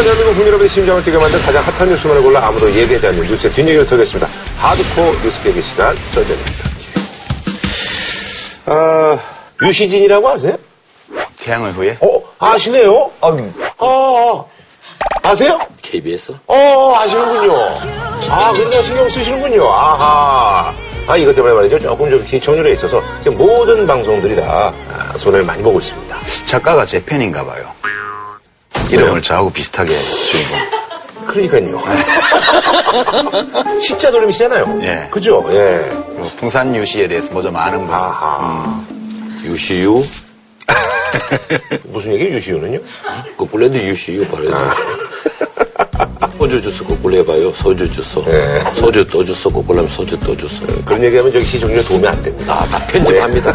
시간 대한민국 국민여러분의 심장을 뛰게 만든 가장 핫한 뉴스만을 골라 아무도 얘기하지 않는 뉴스의 뒷얘기를 털겠습니다. 하드코어 뉴스 깨기 시간 썰전입니다. 아, 유시진이라고 아세요? 태양을 후에? 어, 아시네요? 아, 어, 아세요? KBS? 어, 아시는군요. 아, 굉장히 신경 쓰시는군요. 아하. 아, 이것 때문에 말이죠. 조금 좀 시청률에 있어서 지금 모든 방송들이 다 아, 손해를 많이 보고 있습니다. 작가가 제 팬인가 봐요. 이름을 저하고 비슷하게 주인공. 그러니까요. 시자 돌림이시잖아요. 예. 그죠? 예. 그리고 풍산 유시에 대해서 먼저 많은 분. 아하. 유시유? 무슨 얘기예요, 유시우는요? 거꾸로 해도 유시유 말해야 소주 주스 거꾸로 해봐요. 소주 주스. 네. 소주 또 주스 거꾸로 하면 소주 또 주스. 그런 얘기하면 저기 시청률에 도움이 안 됩니다. 아, 다 편집합니다.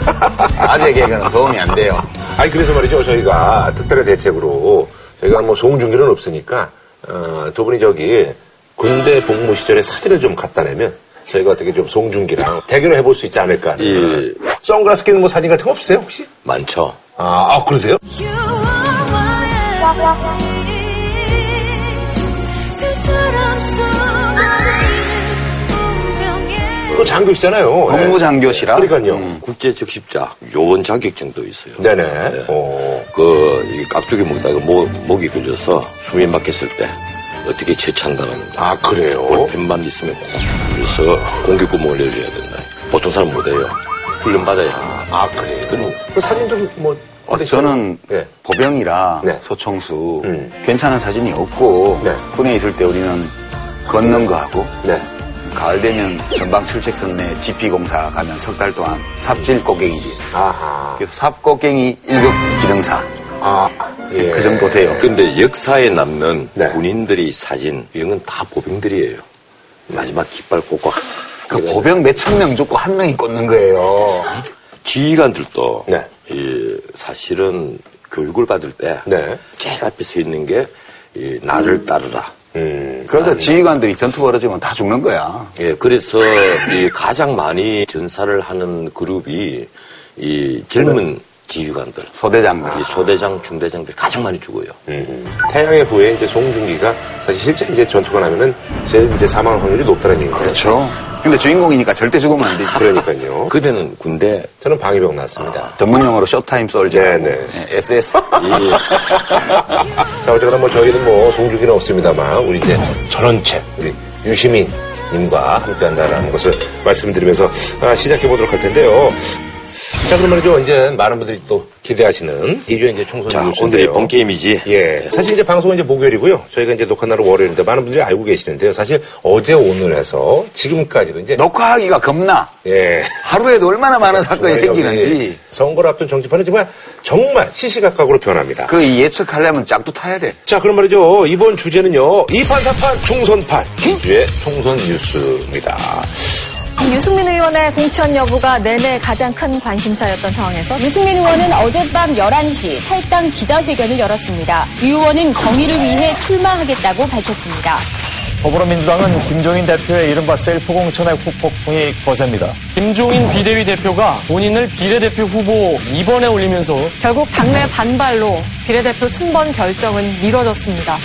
아재 개그는 도움이 안 돼요. 아니, 그래서 말이죠. 저희가 특별한 대책으로 저희가 뭐 송중기는 없으니까, 어, 두 분이 저기 군대 복무 시절에 사진을 좀 갖다 내면 저희가 어떻게 좀 송중기랑 대결을 해볼 수 있지 않을까. 예. 선글라스 끼는 뭐 사진 같은 거 없어요, 혹시? 많죠. 아, 아 그러세요? 또 장교시잖아요. 법무 장교시라. 그러니까요. 음. 국제 적십자 요원 자격증도 있어요. 네네. 네. 어. 그, 이 깍두기 먹다가 목, 목이 걸려서 숨이 막혔을 때 어떻게 처치한다는 아, 그래요? 볼펜만 있으면 그래서 공기 구멍을 내줘야 된다. 보통 사람 못해요. 훈련 받아야 돼. 아, 그래요? 그럼 그 사진도 뭐. 어? 저는 네. 보병이라 네. 소총수 음. 괜찮은 사진이 없고 네. 군에 있을 때 우리는 걷는 거 하고 네. 가을 되면 전방 출첵선 내 GP공사 가면 석 달 동안 삽질 꽃갱이지. 아하. 그래서 삽꽃갱이 1급 기능사. 아, 예. 그 정도 돼요. 근데 역사에 남는 네. 군인들이 사진 이런 건 다 보병들이에요. 마지막 깃발 꽂고 그 보병 몇 천 명 죽고 한 명이 꽂는 거예요. 지휘관들도 네. 이 사실은 교육을 받을 때 네. 제일 앞에 서 있는 게 이, 나를 따르라. 음. 그러다 지휘관들이 전투 벌어지면 다 죽는 거야. 예, 그래서 이 가장 많이 전사를 하는 그룹이 이 젊은 지휘관들, 소대장들. 이 소대장, 중대장들이 가장 많이 죽어요. 음. 태양의 부에 이제 송중기가 사실 실제 이제 전투가 나면은 제일 이제 사망 확률이 높다는 얘기죠. 그렇죠. 근데 주인공이니까 절대 죽으면 안 되지. 그러니까요. 그대는 군대 저는 방위병 나왔습니다. 전문 용어로 쇼타임 솔저. 네네. SS. 이 자, 어쨌거나 뭐 저희는 뭐 송중기는 없습니다만 우리 이제 전원책 우리 유시민 님과 함께 한다라는 것을 말씀드리면서 아, 시작해 보도록 할 텐데요. 자, 그럼 말이죠. 이제 많은 분들이 또 기대하시는 이주의 이제 총선 자, 뉴스인데요. 오늘이 본 게임이지. 예. 사실 이제 방송은 이제 목요일이고요. 저희가 이제 녹화 날은 월요일인데 많은 분들이 알고 계시는데요. 사실 어제 오늘 해서 지금까지도 이제 녹화하기가 겁나. 예. 하루에도 얼마나 많은 사건이 생기는지. 선거를 앞둔 정치판은 정말 정말 시시각각으로 변합니다. 그 예측하려면 짝도 타야 돼. 자, 그럼 말이죠. 이번 주제는요. 2판, 4판, 총선판. 이주의 총선 뉴스입니다. 유승민 의원의 공천 여부가 내내 가장 큰 관심사였던 상황에서 유승민 의원은 어젯밤 11시 탈당 기자회견을 열었습니다. 유 의원은 정의를 위해 출마하겠다고 밝혔습니다. 더불어민주당은 김종인 대표의 이른바 셀프 공천의 후폭풍이 거셉니다. 김종인 비대위 대표가 본인을 비례대표 후보 2번에 올리면서 결국 당내 반발로 비례대표 순번 결정은 미뤄졌습니다.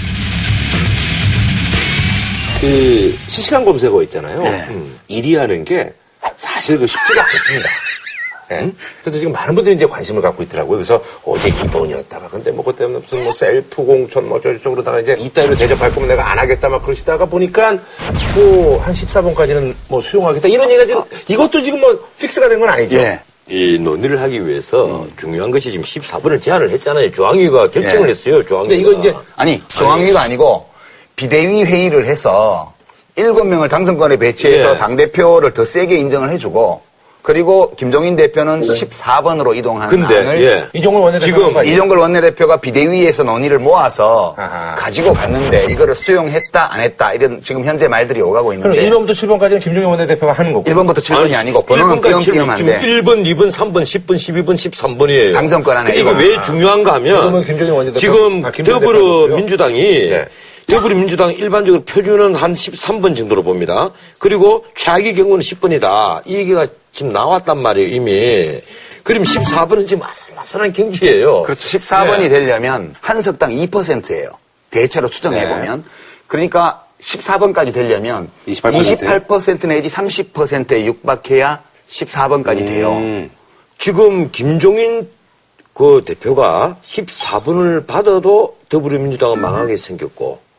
그 실시간 검색어 있잖아요. 네. 음, 1위 하는 게 사실 그 쉽지가 않습니다. 예? 그래서 지금 많은 분들이 이제 관심을 갖고 있더라고요. 그래서 어제 2번이었다가 근데 뭐 그때 무슨 뭐 셀프 공천 뭐 저쪽으로다가 이제 이따위로 대접할 거면 내가 안 하겠다 막 그러시다가 보니까 뭐한 14번까지는 뭐 수용하겠다 이런 얘기가 지금 이것도 지금 뭐 픽스가 된 건 아니죠. 예. 이 논의를 하기 위해서 중요한 것이 지금 14번을 제안을 했잖아요. 중앙위가 결정을 예. 했어요. 중앙위가. 근데 이거 이제 아니, 중앙위가 아니고 비대위 회의를 해서 일곱 명을 당선권에 배치해서 예. 당대표를 더 세게 인정을 해주고 그리고 김종인 대표는 14번으로 이동하는 근데 안을 예. 이종을 원내대표 지금 이종걸 원내대표가 비대위에서 논의를 모아서 아하. 가지고 갔는데 이거를 수용했다 안 했다 이런 지금 현재 말들이 오가고 그럼 있는데 1번부터 7번까지는 김종인 원내대표가 하는 거고. 1번부터 7번이 아니 고 번호는 띄엄띄엄한데 1번, 2번, 3번, 10번, 12번, 13번이에요. 당선권 안에 이게. 왜 중요한가 하면 지금 아, 더불어민주당이 네. 더불어 민주당 일반적으로 표준은 한 13번 정도로 봅니다. 그리고 최악의 경우는 10번이다. 이 얘기가 지금 나왔단 말이에요, 이미. 그럼 14번은 지금 아슬아슬한 경기예요. 그렇죠. 14번이 되려면 한 석당 2%예요. 대체로 추정해 보면. 그러니까 14번까지 되려면 28% 28% 내지 30%에 육박해야 14번까지 돼요. 음. 지금 김종인 그 대표가 14분을 받아도 더불어민주당은 망하게 생겼고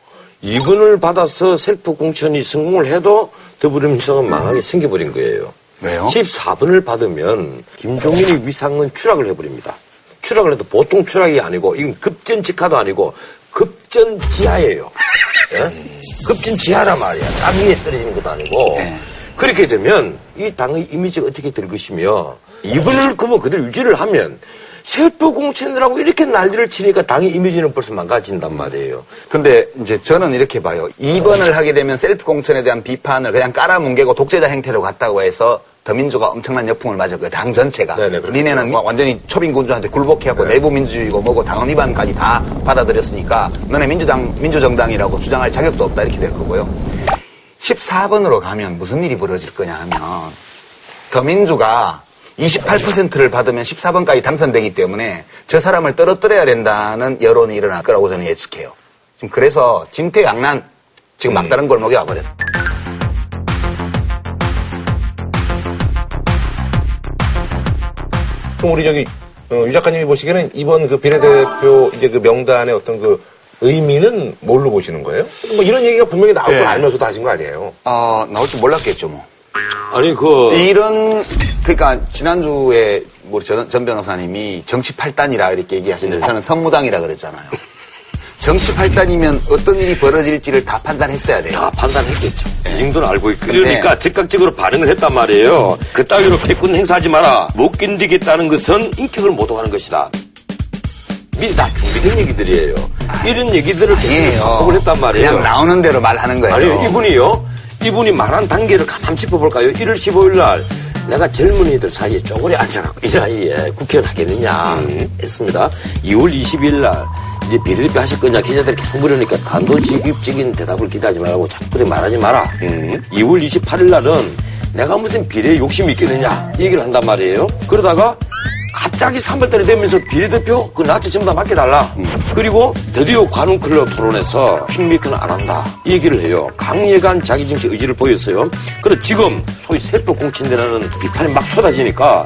2분을 받아서 셀프 공천이 성공을 해도 더불어민주당은 망하게 생겨버린 거예요. 왜요? 14분을 받으면 김종인의 위상은 추락을 해버립니다. 추락을 해도 보통 추락이 아니고 이건 급전 직하도 아니고 급전 지하예요. 예? 급전지하란 말이야. 땅 위에 떨어지는 것도 아니고 네. 그렇게 되면 이 당의 이미지가 어떻게 될 것이며 이분을 그러면 그대로 유지를 하면 셀프 공천이라고 이렇게 난리를 치니까 당의 이미지는 벌써 망가진단 말이에요. 근데 이제 저는 이렇게 봐요. 2번을 하게 되면 셀프 공천에 대한 비판을 그냥 깔아뭉개고 독재자 행태로 갔다고 해서 더민주가 엄청난 역풍을 맞았고요. 당 전체가. 네네, 그렇죠. 니네는 뭐 완전히 초빙군주한테 굴복해갖고 내부 민주주의고 뭐고 당헌 위반까지 다 받아들였으니까 너네 민주당, 민주정당이라고 주장할 자격도 없다 이렇게 될 거고요. 14번으로 가면 무슨 일이 벌어질 거냐 하면 더민주가 28%를 받으면 14번까지 당선되기 때문에 저 사람을 떨어뜨려야 된다는 여론이 일어날 거라고 저는 예측해요. 지금 그래서 진퇴양난 지금 막다른 골목에 와버렸어요. 그럼 우리 저기 어, 유 작가님이 보시기에는 이번 그 비례대표 이제 그 명단의 어떤 그 의미는 뭘로 보시는 거예요? 뭐 이런 얘기가 분명히 나올 걸 예. 알면서도 하신 거 아니에요? 어, 나올 줄 몰랐겠죠, 뭐. 아니 그 이런, 그러니까 지난주에 우리 전, 전 변호사님이 정치 8단이라 이렇게 얘기하시는데 저는 선무당이라 그랬잖아요. 정치 8단이면 어떤 일이 벌어질지를 다 판단했어야 돼요. 다 판단했겠죠. 이 정도는 알고 있고. 근데- 그러니까 즉각적으로 반응을 했단 말이에요. 그 따위로 패권 행사하지 마라. 못 견디겠다는 것은 인격을 못 오가는 것이다. 미리 다 준비된 얘기들이에요. 이런 얘기들을 계속. 반복을 했단 말이에요. 그냥 나오는 대로 말하는 거예요. 아니요, 이분이요. 이분이 말한 단계를 가만 짚어볼까요? 1월 15일 날 내가 젊은이들 사이에 쪼그려 앉아갖고 이 나이에 국회의원 하겠느냐 했습니다. 2월 20일 날 이제 비례대표 하실 거냐 기자들이 계속 물으니까 단도직입적인 대답을 기대하지 말고 자꾸 그렇게 말하지 마라. 2월 28일 날은 내가 무슨 비례 욕심이 있겠느냐 이 얘기를 한단 말이에요. 그러다가 갑자기 3월달이 되면서 비례대표 그 나한테 전부 다 맡겨달라. 그리고 드디어 관훈클럽 토론에서 핑미크는 안 한다. 이 얘기를 해요. 강력한 자기 정치 의지를 보였어요. 그런데 지금 소위 세표 공천이라는 비판이 막 쏟아지니까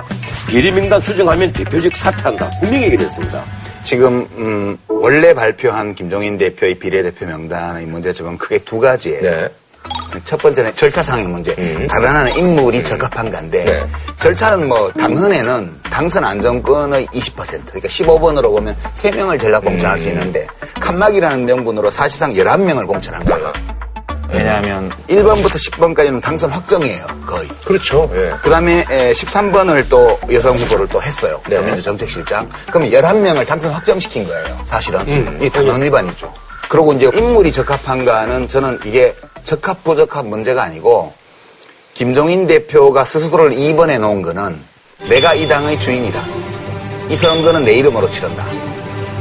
비례명단 수정하면 대표직 사퇴한다. 분명히 얘기를 했습니다. 지금 음, 원래 발표한 김종인 대표의 비례대표 명단의 문제점은 크게 두 가지예요. 네. 첫 번째는 절차상의 문제. 다른 하나는 인물이 적합한 건데 네. 절차는 뭐 당헌에는 당선 안정권의 20% 그러니까 15번으로 보면 3명을 전략 공천할 수 있는데 칸막이라는 명분으로 사실상 11명을 공천한 거예요. 왜냐하면 1번부터 10번까지는 당선 확정이에요. 거의. 그렇죠. 예. 그 다음에 13번을 또 여성 후보를 또 했어요. 네. 민주 정책실장. 그럼 11명을 당선 확정시킨 거예요. 사실은. 음. 이 당헌 위반이죠. 그리고 이제 인물이 적합한가는 저는 이게 적합 부적합 문제가 아니고 김종인 대표가 스스로를 2번에 놓은 거는 내가 이 당의 주인이다. 이 선거는 내 이름으로 치른다.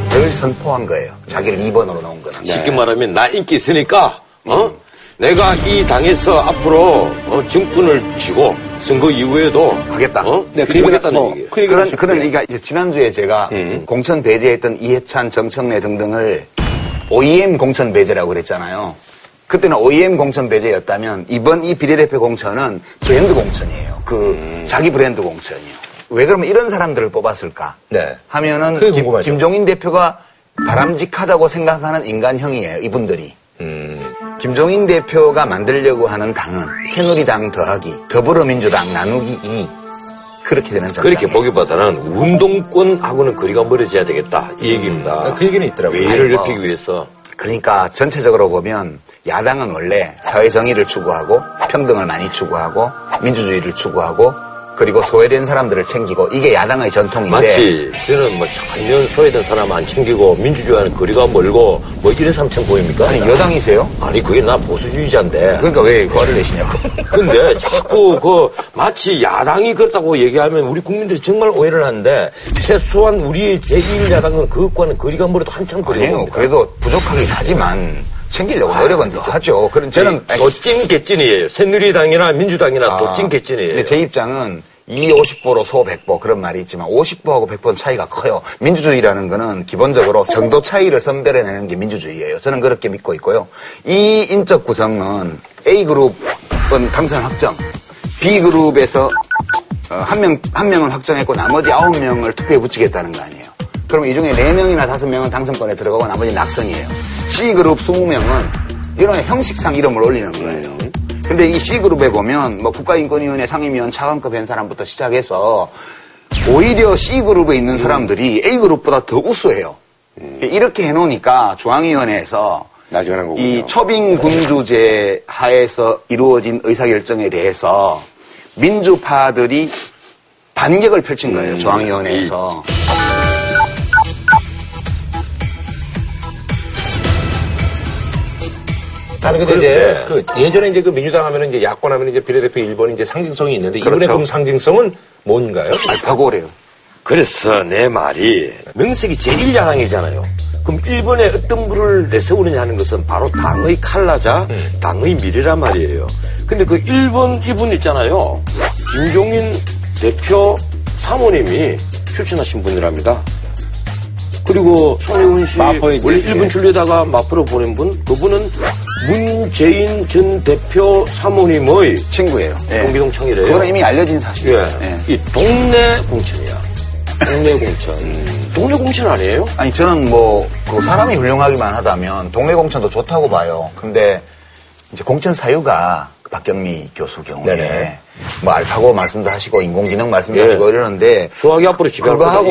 를 선포한 거예요. 자기를 2번으로 놓은 거는. 쉽게 말하면 나 인기 있으니까 어? 내가 이 당에서 앞으로 어, 정권을 쥐고 선거 이후에도 하겠다. 어? 네, 그 하겠다는 뭐, 얘기예요. 그 얘기는 그런, 좀- 그런, 그러니까 이제 지난주에 제가 공천 배제했던 이해찬, 정청래 등등을 OEM 공천 배제라고 그랬잖아요. 그때는 OEM 공천 배제였다면 이번 이 비례대표 공천은 브랜드 공천이에요. 그 자기 브랜드 공천이에요. 왜 그러면 이런 사람들을 뽑았을까? 네. 하면은 김. 김종인 대표가 바람직하다고 생각하는 인간형이에요. 이분들이. 음. 김종인 대표가 만들려고 하는 당은 새누리당 더하기 더불어민주당 나누기 2 그렇게 되는 정당. 그렇게 보기보다는 운동권하고는 거리가 멀어져야 되겠다 이 얘기입니다. 그 얘기는 있더라고요. 외를. 넓히기 위해서 그러니까 전체적으로 보면 야당은 원래 사회 정의를 추구하고 평등을 많이 추구하고 민주주의를 추구하고 그리고 소외된 사람들을 챙기고 이게 야당의 전통인데 마치 저는 뭐 천년 소외된 사람 안 챙기고 민주주의와는 거리가 멀고 뭐 이런 사람처럼 보입니까? 아니 여당이세요? 아니 그게 나 보수주의자인데 그러니까 왜 화를 내시냐고. 근데 자꾸 그 마치 야당이 그렇다고 얘기하면 우리 국민들이 정말 오해를 하는데 최소한 우리 제1야당은 그것과는 거리가 멀어도 한참 거리가. 멉니다. 그래도 부족하긴 하지만 챙기려고 노력은 더 하죠. 그런 저는 도찐 개찐이에요. 새누리당이나 민주당이나 도찐 개찐이에요. 근데 제 입장은 이 50보로 소 100보 그런 말이 있지만 50보하고 100보는 차이가 커요. 민주주의라는 거는 기본적으로 정도 차이를 선별해내는 게 민주주의예요. 저는 그렇게 믿고 있고요. 이 인적 구성은 A그룹은 당선 확정, B그룹에서 어, 한 명, 한 명은 확정했고 나머지 아홉 명을 투표에 붙이겠다는 거 아니에요. 그럼 이 중에 네명이나 다섯 명은 당선권에 들어가고 나머지 낙선이에요. C그룹 20명은 이런 형식상 이름을 올리는 거예요. 근데 이 C그룹에 보면 뭐 국가인권위원회 상임위원 차관급 한 사람부터 시작해서 오히려 C그룹에 있는 사람들이 A그룹보다 더 우수해요. 이렇게 해놓으니까 중앙위원회에서. 이 초빙 군주제 하에서 이루어진 의사결정에 대해서 민주파들이 반격을 펼친 거예요. 중앙위원회에서. 나는 근데 이제 그 예전에 이제 그 민주당 하면은 이제 야권 하면 이제 비례대표 1번이 이제 상징성이 있는데 이번에 그렇죠. 그럼 상징성은 뭔가요? 알파고래요. 그래서 내 말이 명색이 제1야당이잖아요. 그럼 1번에 어떤 분을 내세우느냐 하는 것은 바로 당의 칼라자, 당의 미래란 말이에요. 근데 그 1번 이분 있잖아요. 김종인 대표 사모님이 추천하신 분이랍니다. 그리고 손혜원 씨 마포에 원래 예. 1분 줄려다가 마포로 보낸 분 그분은 문재인 전 대표 사모님의 친구예요. 예. 경기동 청이래요. 그거는 이미 알려진 사실이에요. 예. 예. 이 동네 공천이야. 동네 공천. 동네 공천 아니에요? 아니 저는 뭐 그 사람이 훌륭하기만 하다면 동네 공천도 좋다고 봐요. 근데 이제 공천 사유가 그 박경미 교수 경우에 네네. 뭐 알파고 말씀도 하시고 인공지능 말씀도 예. 하시고 이러는데 수학이 앞으로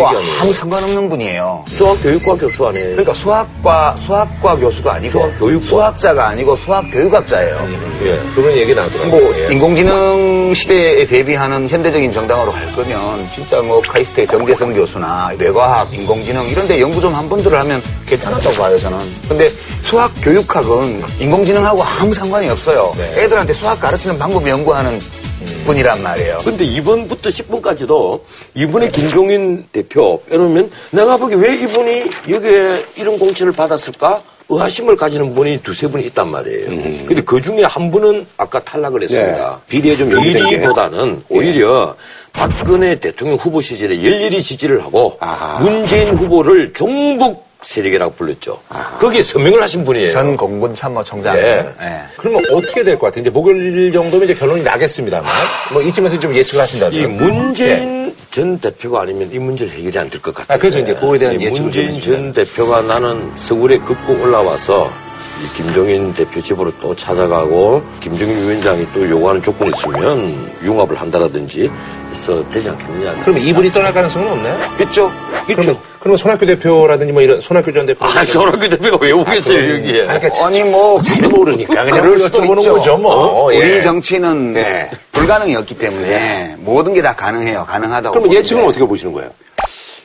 아니에요? 아무 상관없는 분이에요. 수학 교육과 교수 아니에요? 그러니까 수학과 수학과 교수가 아니고 수학 교육과. 수학자가 아니고 수학 교육학자예요. 예. 그런 얘기 나더라고요. 뭐 예. 인공지능 시대에 대비하는 현대적인 정당으로 갈 거면 진짜 뭐 카이스트의 정재성 교수나 뇌과학, 인공지능 이런 데 연구 좀한 분들을 하면 괜찮았다고 봐요 저는. 근데 수학 교육학은 인공지능하고 아무 상관이 없어요. 네. 애들한테 수학 가르치는 방법 연구하는 분이란 말이에요. 근데 2번부터 10번까지도 이분의 김종인 대표 빼놓으면 내가 보기 왜 이분이 여기에 이런 공천을 받았을까? 의아심을 가지는 분이 두세 분이 있단 말이에요. 근데 그 중에 한 분은 아까 탈락을 했습니다. 비리에 좀. 비리보다는 오히려 박근혜 대통령 후보 시절에 열렬히 지지를 하고 아하. 문재인 후보를 종북 세력이라고 불렀죠. 거기에 서명을 하신 분이에요. 전 공군 참모총장. 예. 예. 그러면 어떻게 될 것 같아요? 이제 목요일 정도면 이제 결론이 나겠습니다만 뭐 이쯤에서 좀 예측을 하신다면 이 문재인 전 대표가 아니면 이 문제를 해결이 안 될 것 같아요. 아, 그래서 이제 그거에 대한 이 예측을 좀 문재인. 전 대표가 나는 서울에 급고 올라와서 이 김종인 대표 집으로 또 찾아가고 김종인 위원장이 또 요구하는 조건이 있으면 융합을 한다라든지 해서 되지 않겠느냐. 그러면 이분이 떠날 가능성은 없나요? 있죠. 그러면, 그러면 손학규 대표라든지 뭐 이런 손학규 전 대표 아, 손학규 대표가 왜 오겠어요, 여기에. 아니 뭐 잘 모르니까 그냥 그럴 수도 있죠. 거죠 뭐. 어? 예. 우리 정치는 예. 불가능이었기 때문에 모든 게 다 가능해요. 가능하다고. 그러면 보는데. 예측은 어떻게 보시는 거예요?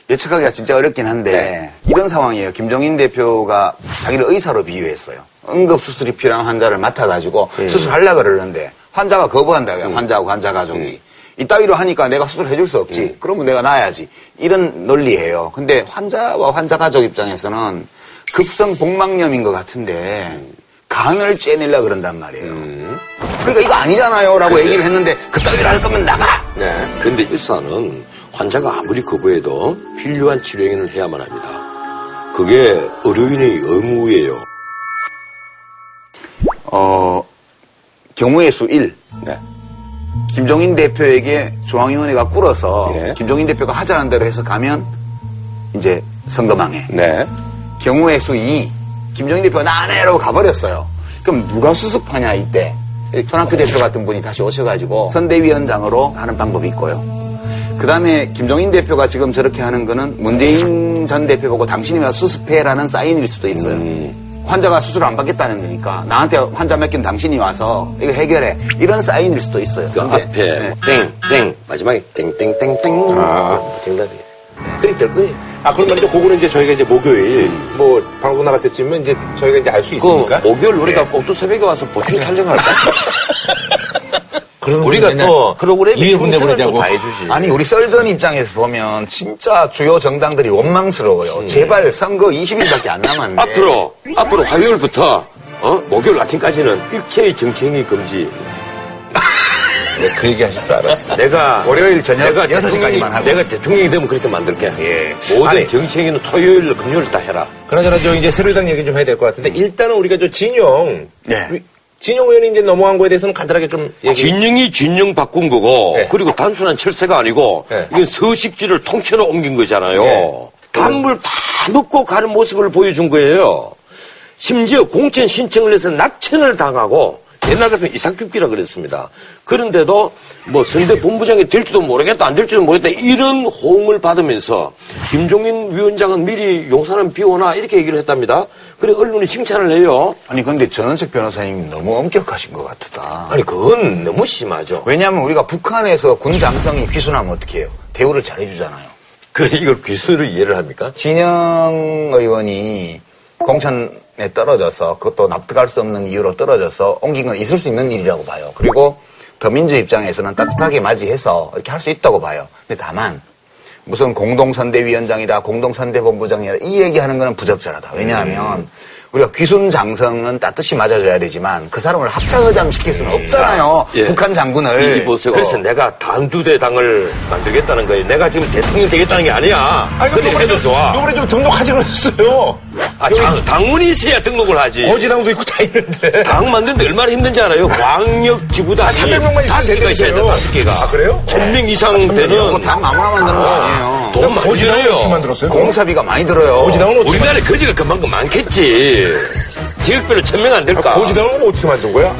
예측하기가 진짜 어렵긴 한데 이런 상황이에요. 김종인 대표가 자기를 의사로 비유했어요. 응급수술이 필요한 환자를 맡아가지고 수술하려고 그러는데 환자가 거부한다고요. 환자하고 환자 가족이. 이따위로 하니까 내가 수술해 줄 수 없지. 그러면 내가 놔야지. 이런 논리예요. 근데 환자와 환자 가족 입장에서는 급성 복막염인 것 같은데 간을 째내려 그런단 말이에요. 그러니까 이거 아니잖아요. 라고 얘기를 했는데 그따위로 할 거면 나가! 네. 근데 일사는 환자가 아무리 거부해도 필요한 치료 행위를 해야만 합니다. 그게 의료인의 의무예요. 어, 경우의 수 1. 네. 김종인 대표에게 중앙위원회가 꿇어서 예. 김종인 대표가 하자는 대로 해서 가면 이제 선거망해. 네. 경우의 수 2. 김종인 대표가 나 안 해라고 가버렸어요. 그럼 누가 수습하냐 이때. 손학규 대표 같은 분이 다시 오셔가지고 선대위원장으로 하는 방법이 있고요. 그 다음에 김종인 대표가 지금 저렇게 하는 거는 문재인 전 대표 보고 당신이 와서 수습해라는 사인일 수도 있어요. 환자가 수술 안 받겠다는 거니까 나한테 환자 맡긴 당신이 와서 이거 해결해. 이런 사인일 수도 있어요. 그 근데, 앞에 네. 땡, 땡, 마지막에 땡땡땡땡. 아. 정답이에요. 그리 될 거예요. 아, 그럼 말이죠. 그거는 이제 저희가 이제 목요일, 뭐, 방송 나갈 때쯤은 이제 저희가 이제 알수그 있으니까. 목요일 우리가 예. 꼭두 새벽에 와서 보충 촬영할까? 우리가 또 군대 충성을 다해주지. 아니 우리 썰전 입장에서 보면 진짜 주요 정당들이 원망스러워요. 제발 선거 20일밖에 안 남았는데. 앞으로, 앞으로 화요일부터, 어? 목요일 아침까지는 일체의 정치행위 금지. 그 얘기 하실 줄 알았어. 내가 월요일 저녁 내가 6 시까지만 대통령이- 하고. 내가 대통령이 되면 그렇게 만들게. 예. 모든 아니. 정치행위는 토요일, 금요일 다 해라. 그나저나 저 이제 새누리당 얘기 좀 해야 될 것 같은데 일단은 우리가 저 진영 네. 진영 의원이 이제 넘어간 거에 대해서는 간단하게 좀 얘기. 진영이 진영 바꾼 거고 네. 그리고 단순한 철새가 아니고 네. 이건 서식지를 통째로 옮긴 거잖아요. 네. 단물 다 먹고 가는 모습을 보여준 거예요. 심지어 공천 신청을 해서 낙천을 당하고 옛날 같으면 이삭죽기라 그랬습니다. 그런데도 뭐 선대 본부장이 될지도 모르겠다 안 될지도 모르겠다 이런 호응을 받으면서 김종인 위원장은 미리 용산은 비오나 이렇게 얘기를 했답니다. 그래 언론이 칭찬을 해요. 아니 근데 전원책 변호사님 너무 엄격하신 것 같다. 아니 그건 너무 심하죠. 왜냐하면 우리가 북한에서 군 장성이 귀순하면 어떻게 해요? 대우를 잘해주잖아요. 그 이걸 귀순으로 이해를 합니까? 진영 의원이 공천에 떨어져서 그것도 납득할 수 없는 이유로 떨어져서 옮긴 건 있을 수 있는 일이라고 봐요. 그리고 더민주 입장에서는 따뜻하게 맞이해서 이렇게 할 수 있다고 봐요. 근데 다만 무슨 공동선대위원장이라 공동선대본부장이라 이 얘기하는 거는 부적절하다. 왜냐하면 우리가 귀순 장성은 따뜻이 맞아줘야 되지만 그 사람을 합작의장 시킬 수는 없잖아요. 예. 북한 장군을. 이 보세요. 그래서 내가 단두대 당을 만들겠다는 거예요. 내가 지금 대통령 되겠다는 게 아니야. 근데 해도 좋아. 요번에 좀 등록하지 그랬어요. 아, 당, 당문이 있어야 등록을 하지. 거지당도 있고 다 있는데. 당 만드는데 얼마나 힘든지 알아요? 광역지구단이 300명만 있으면 다섯 개가 있어야 돼. 다섯 개가. 아, 그래요? 천명 이상 이거 되는 당 아무나 만드는 거 아니에요. 돈 많이 거지당은 들어요. 공사비가 많이 들어요. 거지당은 어떻게 우리나라에 거지가 그만큼 많겠지. 지역별로 천명 안 될까? 고지당은 어떻게 만든 거야?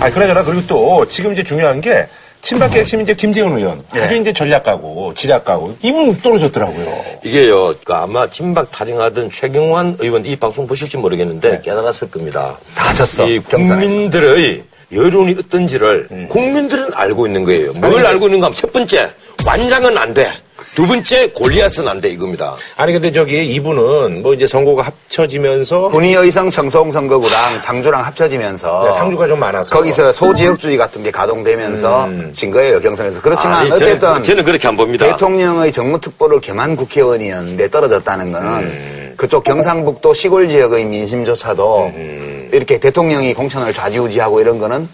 아니, 그나저나, 그리고 또, 지금 이제 중요한 게, 친박계 핵심 이제 김재원 의원. 아주 이제 전략가고, 지략가고, 이분 떨어졌더라고요. 이게요, 그 아마 친박 타령하던 최경환 의원 이 방송 보실지 모르겠는데 깨달았을 겁니다. 다 졌어, 이 경선에서. 국민들의 여론이 어떤지를 국민들은 알고 있는 거예요. 뭘 알고 있는가 하면 첫 번째, 완장은 안 돼. 두 번째, 골리앗은 안 돼. 이겁니다. 아니, 근데 저기, 이분은 뭐 이제 선거가 합쳐지면서, 군의의성 청송 선거구랑 상주랑 합쳐지면서 네, 상주가 좀 많아서. 거기서 소지역주의 같은 게 가동되면서 진 거예요 경선에서 그렇지만 아니, 어쨌든 저는, 저는 그렇게 안 봅니다. 대통령의 정무특보를 겸한 국회의원이었는데 떨어졌다는 거는 음. 그쪽 경상북도 시골 지역의 민심조차도 음. 이렇게 대통령이 공천을 좌지우지하고 이런 거는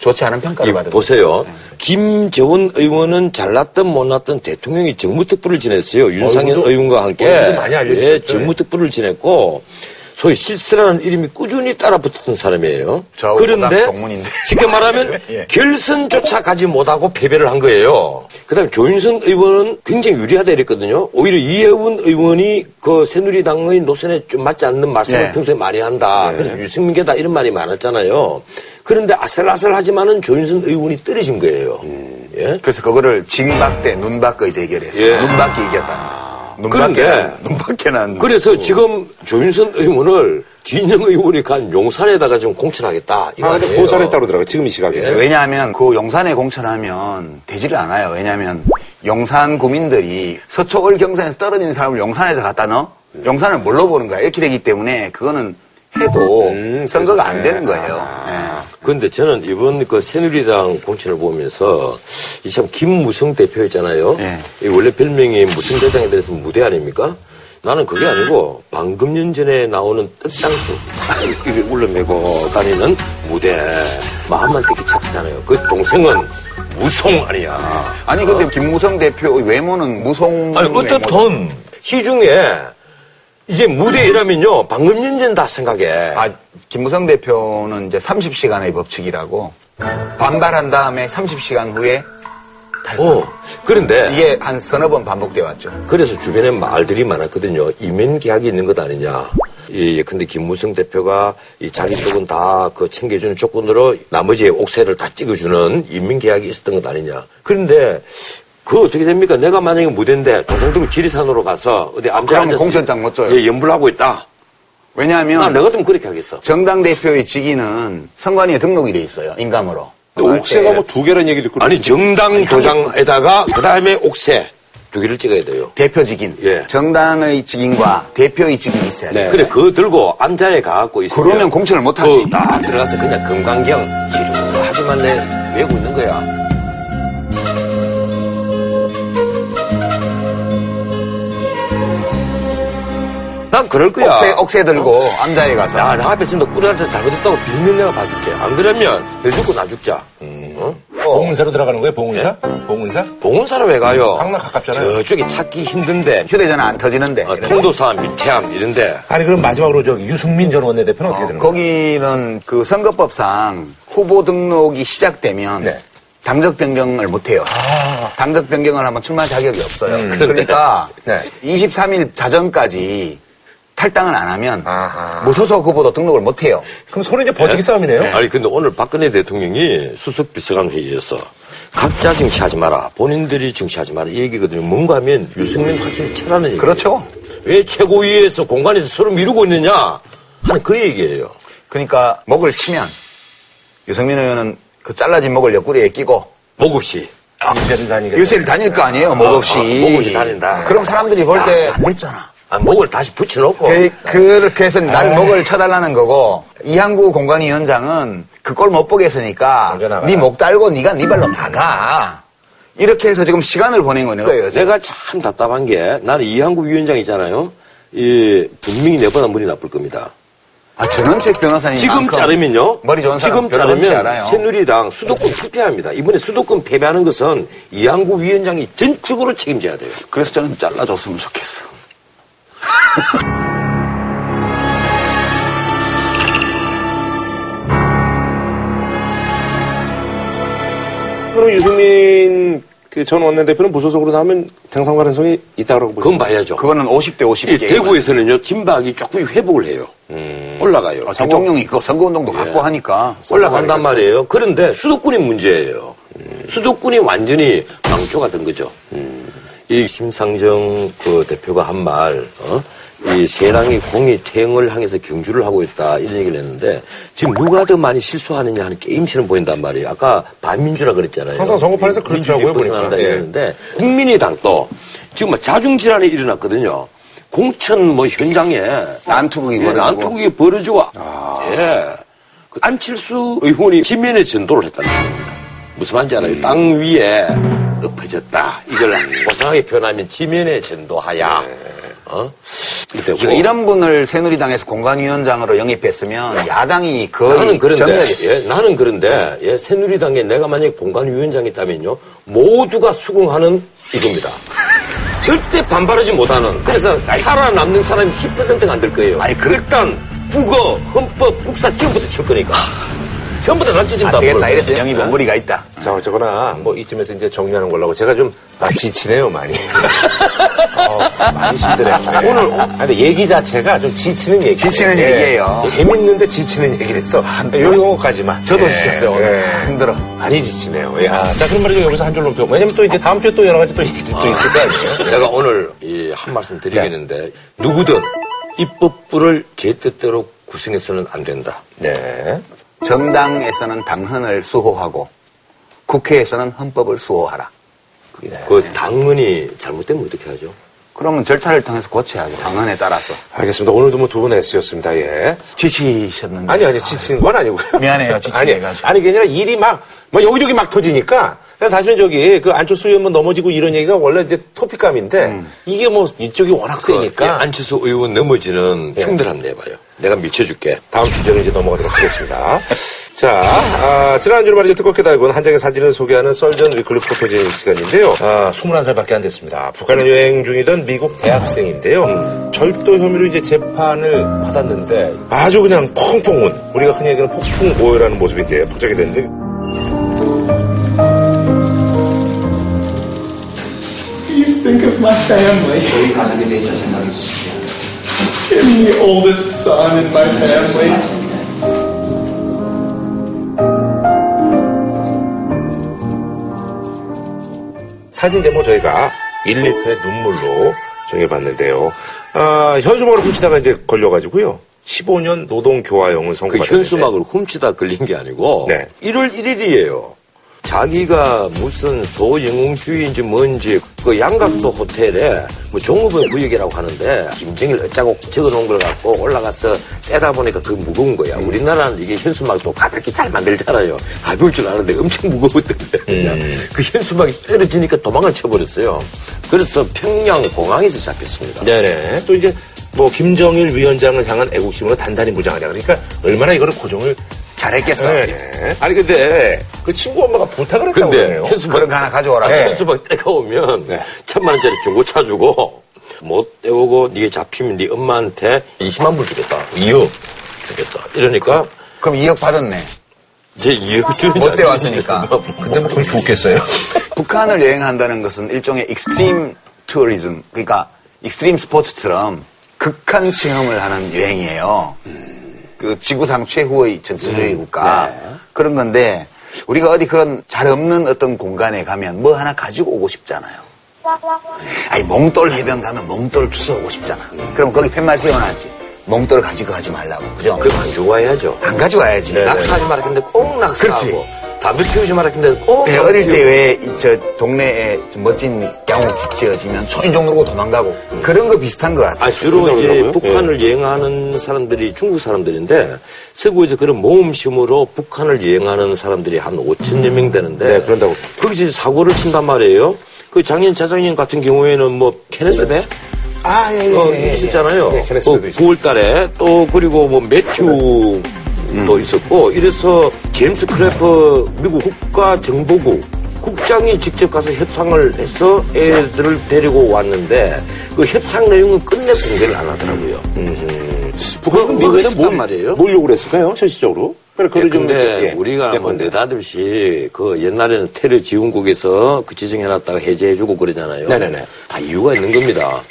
좋지 않은 평가를 이 받은 보세요. 김재원 의원은 잘났든 못났든 대통령이 정무특보를 지냈어요. 윤상현 의원과 함께. 많이 알려주셨죠. 예, 정무특보를 지냈고, 소위 실세라는 이름이 꾸준히 따라 붙었던 사람이에요. 저하고 그런데. 쉽게 말하면 예. 결선조차 가지 못하고 패배를 한 거예요. 그다음에 조윤선 의원은 굉장히 유리하다 이랬거든요. 오히려 이혜훈 의원이 그 새누리당의 노선에 좀 맞지 않는 말씀을 네. 평소에 많이 한다. 그래서 유승민계다 이런 말이 많았잖아요. 그런데 아슬아슬하지만은 조윤선 의원이 떨어진 거예요. 예? 그래서 그거를 징박 대 눈박의 대결에서 예. 눈박이 이겼다는 그런데 눈박에는 그래서 지금 조윤선 의원을 진영 의원이 간 용산에다가 지금 공천하겠다. 이거 아, 근데 아니에요. 고사했다고 그러더라고요. 지금 이 시각에. 왜냐하면 그 용산에 공천하면 되지를 않아요. 왜냐하면 용산 구민들이 서초을 경선에서 떨어진 사람을 용산에서 갖다 넣어? 용산을 뭘로 보는 거야? 이렇게 되기 때문에 그거는 해도 음, 선거가 안 되는 거예요. 그런데 저는 이번 그 새누리당 공천을 보면서 이 참 김무성 대표 있잖아요. 예. 이 원래 별명이 무성대장에 대해서 무대 아닙니까? 나는 그게 아니고 방금 년 전에 나오는 뜻장수 이게 울러매고 다니는 무대 마음만 되게 착하잖아요. 그 동생은 무송 아니야. 아니 근데 김무성 대표의 외모는 무송 아니. 어떻든 시중에 이제 무대 이라면요 방금 년전다 생각해. 아, 김무성 대표는 이제 30시간의 법칙이라고 반발한 다음에 30시간 후에 어 그런데 이게 한 서너 번 반복돼 왔죠. 그래서 주변에 말들이 많았거든요. 이면 계약이 있는 것 아니냐. 예, 예. 근데 김무성 대표가 이 자기 쪽은 다 그 챙겨주는 조건으로 나머지 옥새를 다 찍어주는 인민 계약이 있었던 것 아니냐. 그런데 그 어떻게 됩니까? 내가 만약에 무대인데 조상들고 지리산으로 가서 어디 앉아 그러면 앉아서 공천장 못 줘요. 예, 연불 하고 있다. 왜냐하면 나, 나 같으면 그렇게 하겠어. 정당 대표의 직위는 선관위에 등록이 돼 있어요. 인감으로. 근데 옥새가 뭐 두 개라는 얘기도 있고. 아니 정당 도장에다가 그 다음에 옥새 두 개를 찍어야 돼요. 대표 직인, 예. 정당의 직인과 대표의 직인이 있어야 돼요. 그래 그거 들고 암자에 가갖고 있으면 그러면 공천을 못 하지. 그 딱 들어가서 그냥 금강경 지루하지만 내 외우고 있는 거야. 난 그럴 거야. 억새, 억새 들고 암자에 가서. 야, 나 앞에 진짜 꿀한테 잘못했다고 빌면 내가 봐줄게. 안 그러면 너 죽고 나 죽자. 어? 봉은사로 들어가는 거예요, 봉은사? 봉은사? 봉은사로 왜 가요? 강남 가깝잖아요. 저쪽에 찾기 힘든데. 휴대전화 안 터지는데. 어, 통도사, 밑태암 이런데. 아니, 그럼 마지막으로 저 유승민 전 원내대표는 어떻게 되는 거예요? 거기는 그 선거법상 후보 등록이 시작되면 네. 당적 변경을 못 해요. 당적 변경을 하면 출마 자격이 없어요. 그러니까 네. 23일 자정까지 탈당을 안 하면 아하. 무소속 후보도 등록을 못 해요. 그럼 서로 이제 버티기 싸움이네요. 아니, 근데 오늘 박근혜 대통령이 수석 비서관 회의에서 각자 정치하지 마라. 본인들이 정치하지 마라. 이 얘기거든요. 뭔가 하면 유승민 확실히 채라는 얘기. 그렇죠. 왜 최고위에서 공간에서 서로 미루고 있느냐? 하는 그 얘기예요. 그러니까 목을 치면 유승민 의원은 그 잘라진 목을 옆구리에 끼고 목 없이. 인재를 다니게. 유세를 다닐 거 아니에요, 목 없이. 아, 목 없이 다닌다. 그럼 사람들이 볼 때안 됐잖아. 아, 목을 다시 붙여놓고. 그, 그렇게 해서 날 목을 쳐달라는 거고 이항구 공관위원장은 그 꼴 못 보게 했으니까. 네 목 달고 네가 네 발로 나가 이렇게 해서 지금 시간을 보낸 거예요. 내가 참 답답한 게 나는 이한구 위원장 있잖아요. 이 분명히 내보다 머리 나쁠 겁니다. 아 전원책 변호사님 지금 자르면요. 머리 좋은 사람 지금 자르면. 새누리당 수도권 투표합니다. 이번에 수도권 패배하는 것은 이한구 위원장이 전적으로 책임져야 돼요. 그래서 저는 잘라줬으면 좋겠어. 그럼 유승민 그전 원내대표는 무소속으로 나오면 당선 가능성이 있다고 보시죠? 그건 봐야죠. 그거는 50대 50. 이 대구에서는요 진박이 조금 회복을 해요. 올라가요. 어, 대통령이 있고 선거운동도 예. 갖고 하니까 올라간단 말이에요. 그런데 수도권이 문제예요. 수도권이 완전히 망조가 된 거죠. 이 심상정 그 대표가 한 말, 어? 이 세당이 공이 퇴행을 향해서 경주를 하고 있다 이런 얘기를 했는데 지금 누가 더 많이 실수하느냐 하는 게임처럼 보인단 말이에요. 아까 반민주라 그랬잖아요. 항상 선거판에서 그렇더라고요, 벗어난다 보니까. 예. 이러는데 국민의당도 지금 뭐 자중 질환이 일어났거든요. 공천 뭐 현장에 난투극이 예, 벌어지고. 난투극이 벌어지고 예. 그 안칠수 의원이 지면에 전도를 했다는 겁니다. 무슨 말인지 알아요? 땅 위에 엎어졌다. 이걸 고상하게 표현하면 지면에 전도하야. 어? 이때고 그 이런 분을 새누리당에서 공관위원장으로 영입했으면 야당이 거의 나는 그런데 예, 나는 그런데 예, 새누리당에 내가 만약에 공관위원장이 있다면요 모두가 수긍하는 이겁니다. 절대 반발하지 못하는 그래서 살아남는 사람이 10%가 안 될 거예요. 아니, 그- 일단 국어, 헌법, 국사 시험부터 칠 거니까 전부 다 난주심 안다 되겠다. 이래서 영입 무리가 있다. 자, 어쩌거나, 뭐, 이쯤에서 이제 정리하는 걸로 하고, 제가 좀, 아, 지치네요, 많이. 어, 많이 힘드네요. 오늘, 아, 근데 얘기 자체가 좀 지치는 얘기. 지치는 얘기예요. 재밌는데 지치는 얘기를 했어. 요, 요거까지만. 저도 예, 지쳤어요, 오늘. 예. 힘들어. 많이 지치네요. 야, 자, 그럼 말이죠. 여기서 한 줄로 펴. 왜냐면 또 이제 다음 주에 또 여러 가지 또 얘기들이 또 있을 거 아니에요? 내가 오늘 이 한 말씀 드리겠는데 누구든 입법부를 제 뜻대로 구성해서는 안 된다. 네. 정당에서는 당헌을 수호하고 국회에서는 헌법을 수호하라. 그 당헌이 잘못되면 어떻게 하죠? 그러면 절차를 통해서 고쳐야죠. 당헌에 따라서. 알겠습니다. 오늘도 뭐 두분 S였습니다. 예. 지치셨는데. 아니, 아니, 지치는 건 아니고요. 미안해요, 지치게 아니, 해가지고. 아니, 그게 아니라 일이 막, 막 여기저기 막 터지니까. 사실은 저기, 그 안철수 의원 뭐 넘어지고 이런 얘기가 원래 이제 토픽감인데, 이게 뭐 이쪽이 워낙 그 세니까. 안철수 의원 넘어지는 흉들 한번 내봐요. 내가 미쳐줄게. 다음 주제로 이제 넘어가도록 하겠습니다. 자, 아, 지난주에 말이죠. 뜨겁게 달군 한 장의 사진을 소개하는 썰전 weekly 포토제닉 시간인데요. 아, 21살밖에 안 됐습니다. 북한을 여행 중이던 미국 대학생인데요. 절도 혐의로 이제 재판을 받았는데 아주 그냥 펑펑 운, 우리가 흔히 얘기하는 폭풍 오열하는 모습이 이제 포착이 됐는데 Please think of my family. 저희 가족에 대해서 생각해 주십시오. I'm the oldest son in my family. 사진 제목 저희가 1리터의 눈물로 정해봤는데요. 아, 현수막으로 훔치다가 이제 걸려가지고요. 15년 노동 교화형을 그 선고받았는데 현수막으로 훔치다 걸린 게 아니고 네. 1월 1일이에요. 자기가 무슨 소영웅주의인지 뭔지 그 양각도 호텔에 뭐 종업원 구역이라고 하는데 김정일 어짜고 적어놓은 걸 갖고 올라가서 떼다 보니까 그 무거운 거야. 우리나라는 이게 현수막도 가볍게 잘 만들잖아요. 가벼울 줄 아는데 엄청 무거웠던데 그냥 그 현수막이 떨어지니까 도망을 쳐버렸어요. 그래서 평양 공항에서 잡혔습니다. 네네. 또 이제 뭐 김정일 위원장을 향한 애국심으로 단단히 무장하자. 그러니까 얼마나 이거를 고정을 잘했겠어. 네. 아니 근데 그 친구 엄마가 부탁을 했다고 근데 그러네요. 현수막 그런 거 하나 가져오라. 네. 현수막 때가 오면 천만 원짜리 중고 차 주고 못 떼오고 네게 잡히면 네 엄마한테 20만 불 주겠다. 2억 주겠다. 이러니까 그럼 2억 받았네. 이제 2억 주는 못 떼왔으니까. 근데 뭐 돈이 죽겠어요. 북한을 여행한다는 것은 일종의 extreme tourism, 그러니까 extreme 스포츠처럼 극한 체험을 하는 여행이에요. 그 지구상 최후의 전체주의 국가 그런 건데 우리가 어디 그런 잘 없는 어떤 공간에 가면 뭐 하나 가지고 오고 싶잖아요. 아니 몽돌 해변 가면 몽돌 주워 오고 싶잖아. 그럼 거기 팻말 세워놨지. 몽돌 가지고 가지 말라고. 그죠? 그럼 안 줍고 와야죠. 안 가져와야지. 낙사하지 말았는데 꼭 낙사하고 그렇지. 담배 피우지 말았는데 꼭 네, 어릴 때. 왜 저 동네에 저 멋진 양옥집 지어지면 초인종 누르고 도망가고 그런 거 비슷한 것 같아. 아, 주로 이제 그러더라고요. 북한을 여행하는 사람들이 중국 사람들인데 서구에서 그런 모험심으로 북한을 여행하는 사람들이 한 5천여 명 되는데 네, 그런다고. 거기서 이제 사고를 친단 말이에요. 그 장인 차장님 같은 경우에는 뭐 케네스베 아, 예, 예. 어, 예, 예. 있었잖아요. 네, 케네스베도 어, 있었죠. 9월 달에 또 그리고 뭐 매튜 도 있었고 이래서 제임스 크래퍼 미국 국가정보국 국장이 직접 가서 협상을 해서 애들을 데리고 왔는데 그 협상 내용은 끝내 공개를 안 하더라고요. 북한은 그거 미국에서 쉽단 뭘, 말이에요? 뭘 요구를 했을까요, 실질적으로? 그래, 예, 그걸 좀 근데 예, 우리가 뭐 예컨대. 느닷없이 그 옛날에는 테러 지원국에서 그 지정해놨다가 해제해주고 그러잖아요. 네네네. 다 이유가 있는 겁니다.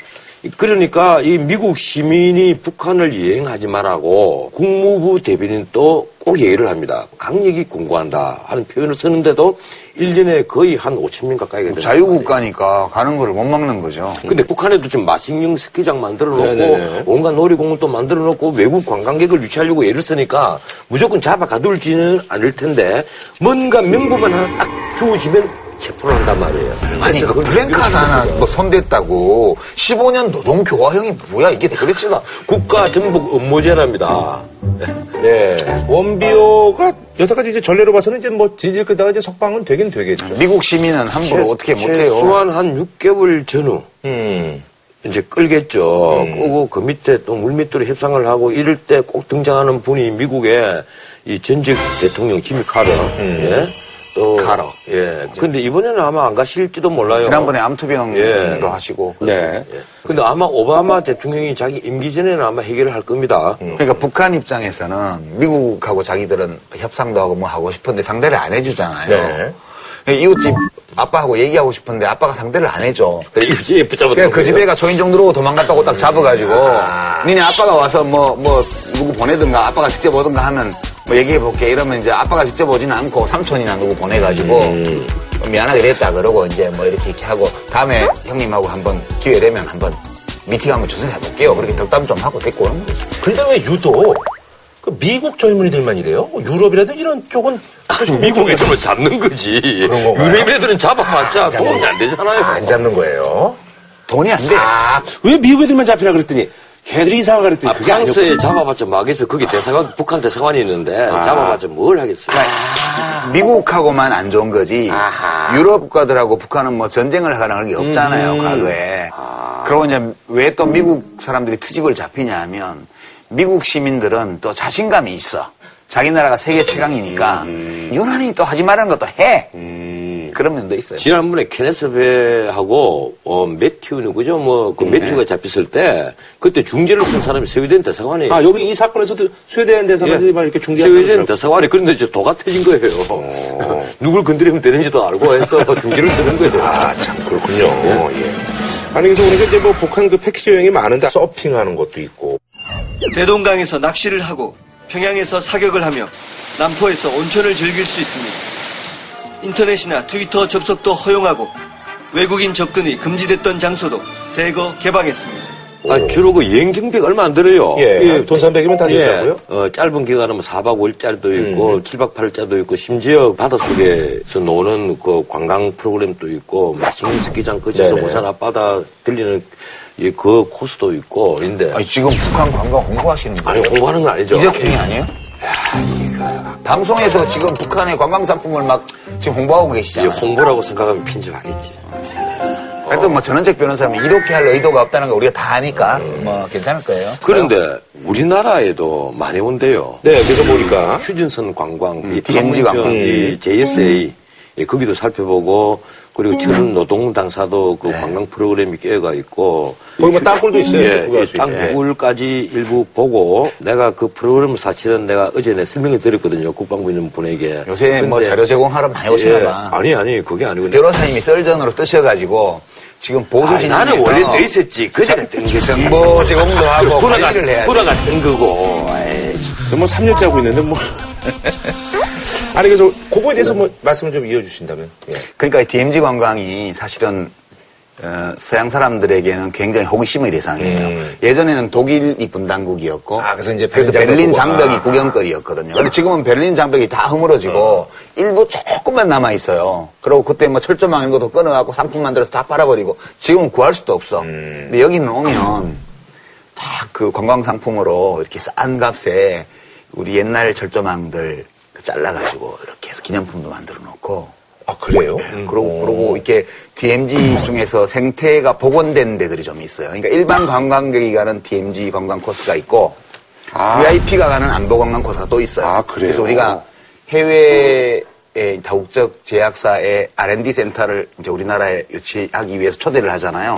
그러니까 이 미국 시민이 북한을 여행하지 말라고 국무부 대변인도 꼭 얘기를 합니다. 강력히 공고한다 하는 표현을 쓰는데도 1년에 거의 한 5천 명 가까이가 된다. 자유국가니까 가는 거를 못 막는 거죠. 근데 북한에도 지금 마식령 스키장 만들어 놓고 네네네. 온갖 놀이공원 또 만들어 놓고 외국 관광객을 유치하려고 애를 쓰니까 무조건 잡아 가둘지는 않을 텐데 뭔가 명분만 하나 딱 주어지면 체포를 한단 말이에요. 아니 그 그걸 플랜카드 하나 뭐 손댔다고 15년 노동 교화형이 뭐야 이게 도대체가 국가 정복 업무제랍니다. 네. 원비호가 여태까지 이제 전례로 봐서는 이제 뭐 지질 끄다가 이제 석방은 되긴 되겠죠. 미국 시민은 함부로 어떻게 못해요. 최소한 한 6개월 전후 음. 이제 끌겠죠. 끄고 그 밑에 또 물밑으로 협상을 하고 이럴 때 꼭 등장하는 분이 미국의 이 전직 대통령 지미 카러. 예. 또 카러. 예. 근데 이번에는 아마 안 가실지도 몰라요. 지난번에 암투병도 예. 하시고 네. 예. 근데 아마 오바마 대통령이 자기 임기 전에는 아마 해결을 할 겁니다. 그러니까 북한 입장에서는 미국하고 자기들은 협상도 하고 뭐 하고 싶은데 상대를 안 해주잖아요. 네. 그러니까 이웃집 아빠하고 얘기하고 싶은데 아빠가 상대를 안 해줘. 그래, 집에 붙잡아. 그냥 그 집에가 초인종 들어오고 도망갔다고 딱 잡아가지고 니네 아빠가 와서 뭐 뭐 누구 보내든가 아빠가 직접 오든가 하면 뭐 얘기해 볼게 이러면 이제 아빠가 직접 오지는 않고 삼촌이나 누구 보내가지고 미안하게 됐다 그러고 이제 뭐 이렇게 이렇게 하고 다음에 형님하고 한번 기회 되면 한번 미팅 한번 조성해볼게요. 그렇게 덕담 좀 하고 데리고 오는 거지. 근데 왜 유독 그 미국 젊은이들만 이래요? 뭐 유럽이라든지 이런 쪽은 미국 애들은 잡는 거지. 그런? 유럽 애들은 잡아봤자 도움이 안 되잖아요. 안 잡는 거예요. 돈이 안 돼. 아, 왜 미국 애들만 잡히라 그랬더니 걔들이 이상하다 그랬더니 아, 그게. 프랑스에 잡아봤자 막에서 거기 대사관, 북한 대사관이 있는데 잡아봤자 뭘 하겠어요. 미국하고만 안 좋은 거지. 유럽 국가들하고 북한은 뭐 전쟁을 하는 게 없잖아요, 과거에. 그리고 이제 왜 또 미국 사람들이 트집을 잡히냐 하면 미국 시민들은 또 자신감이 있어. 자기 나라가 세계 최강이니까 유난히 또 하지 말라는 것도 해. 그런 면도 있어요. 지난번에 케네스 베하고 어, 매튜 누구죠? 뭐그 매튜가 잡혔을 때 그때 중재를 쓴 사람이 스웨덴 대사관이에요. 아, 여기 이 사건에서도 스웨덴 대사관이 막 이렇게 예. 스웨덴. 대사관이 그런데 이제 도가 터진 거예요. 누굴 건드리면 되는지도 알고 해서 중재를 쓰는 거죠. 아, 참, 그렇군요. 예. 아니, 그래서 우리가 이제 뭐 북한 그 패키지 여행이 많은데 서핑하는 것도 있고. 대동강에서 낚시를 하고 평양에서 사격을 하며 남포에서 온천을 즐길 수 있습니다. 인터넷이나 트위터 접속도 허용하고 외국인 접근이 금지됐던 장소도 대거 개방했습니다. 아, 주로 그 여행 경비가 얼마 안 들어요. 예, 돈 300이면 다 되더라고요. 어, 짧은 기간은 뭐 4박 5일짜리도 있고, 7박 8일짜리도 있고, 심지어 바닷속에서 노는 그 관광 프로그램도 있고, 맛있는 스키장 끝에서 네네. 부산 앞바다 들리는 이그 코스도 있고, 인데. 아니, 지금 북한 관광 홍보하시는 거예요? 아니, 홍보하는 건 아니죠. 이적행위 아니에요? 방송에서 지금 북한의 관광 상품을 막 지금 홍보하고 이 계시잖아요. 홍보라고 생각하면 편집하겠지. 그래도 뭐 전원책 변호사면 이렇게 할 의도가 없다는 거 우리가 다 아니까 뭐 괜찮을 거예요. 그런데 우리나라에도 많이 온대요. 네, 그래서 보니까 휴진선 관광, 이 DMZ 관광. 관광, 이 JSA 예, 거기도 살펴보고 그리고 철원 노동 당사도 그 관광 프로그램이 끼어가 있고 거기 뭐 땅굴도 있어요. 예, 할수 이 땅굴까지 일부 보고 내가 그 프로그램을 사실은 내가 어제 내 설명을 드렸거든요. 국방부 있는 분에게. 요새 뭐 근데 자료 제공하러 많이 오시나 예, 봐. 아니 아니 그게 아니고 변호사님이 썰전으로 뜨셔가지고 지금 보수 아니, 진영에서 나는 원래 돼 있었지. 그전에 뜬 게. 정보 제공도 하고 돌아가, 관리를 해야지. 돌아가 뜬 거고. 에이, 뭐 3년째 하고 있는데 뭐. 아니, 그래서 그거에 대해서 뭐 말씀을 좀 이어주신다면. 예. 그러니까 이 DMZ 관광이 사실은 어, 서양 사람들에게는 굉장히 호기심의 대상이에요. 음. 예전에는 독일이 분당국이었고, 아, 그래서 이제 그래서 베를린 베를린 장벽 장벽이. 아. 구경거리였거든요. 근데 지금은 베를린 장벽이 다 허물어지고 일부 조금만 남아 있어요. 그리고 그때 뭐 철조망 이런 것도 끊어갖고 상품 만들어서 다 팔아버리고 지금은 구할 수도 없어. 음. 근데 여기는 오면 다 그 관광 상품으로 이렇게 싼 값에 우리 옛날 철조망들 그 잘라가지고 이렇게 해서 기념품도 만들어 놓고 아, 그래요? 그러고, 그러고 이렇게 DMZ 중에서 생태가 복원된 데들이 좀 있어요. 그러니까 일반 관광객이 가는 DMZ 관광 코스가 있고 VIP가 가는 안보 관광 코스가 또 있어요. 아, 그래요? 그래서 우리가 해외의 다국적 제약사의 R&D 센터를 이제 우리나라에 유치하기 위해서 초대를 하잖아요.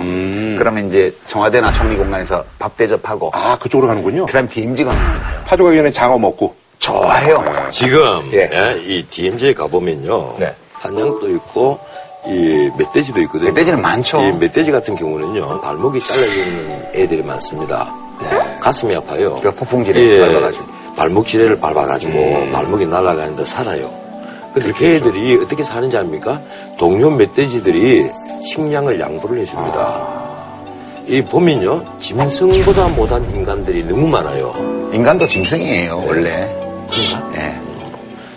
그러면 이제 청와대나 총리 공간에서 밥 대접하고 아, 그쪽으로 가는군요. 그 다음에 DMZ 관광을 가요. 파주 가기 전에 장어 먹고. 좋아해요. 지금 예. 예, 이 DMZ에 가보면요. 네. 한양도 있고 이 멧돼지도 있거든요. 멧돼지는 많죠. 이 멧돼지 같은 경우는요. 발목이 잘려져 있는 애들이 많습니다. 가슴이 아파요. 그 폭풍지뢰 밟아가지고. 발목 지뢰를 밟아가지고 발목이 날아가는데 살아요. 근데 걔들이 어떻게 사는지 압니까? 동료 멧돼지들이 식량을 양보를 해줍니다. 이 보면요. 짐승보다 못한 인간들이 너무 많아요. 인간도 짐승이에요, 원래. 예.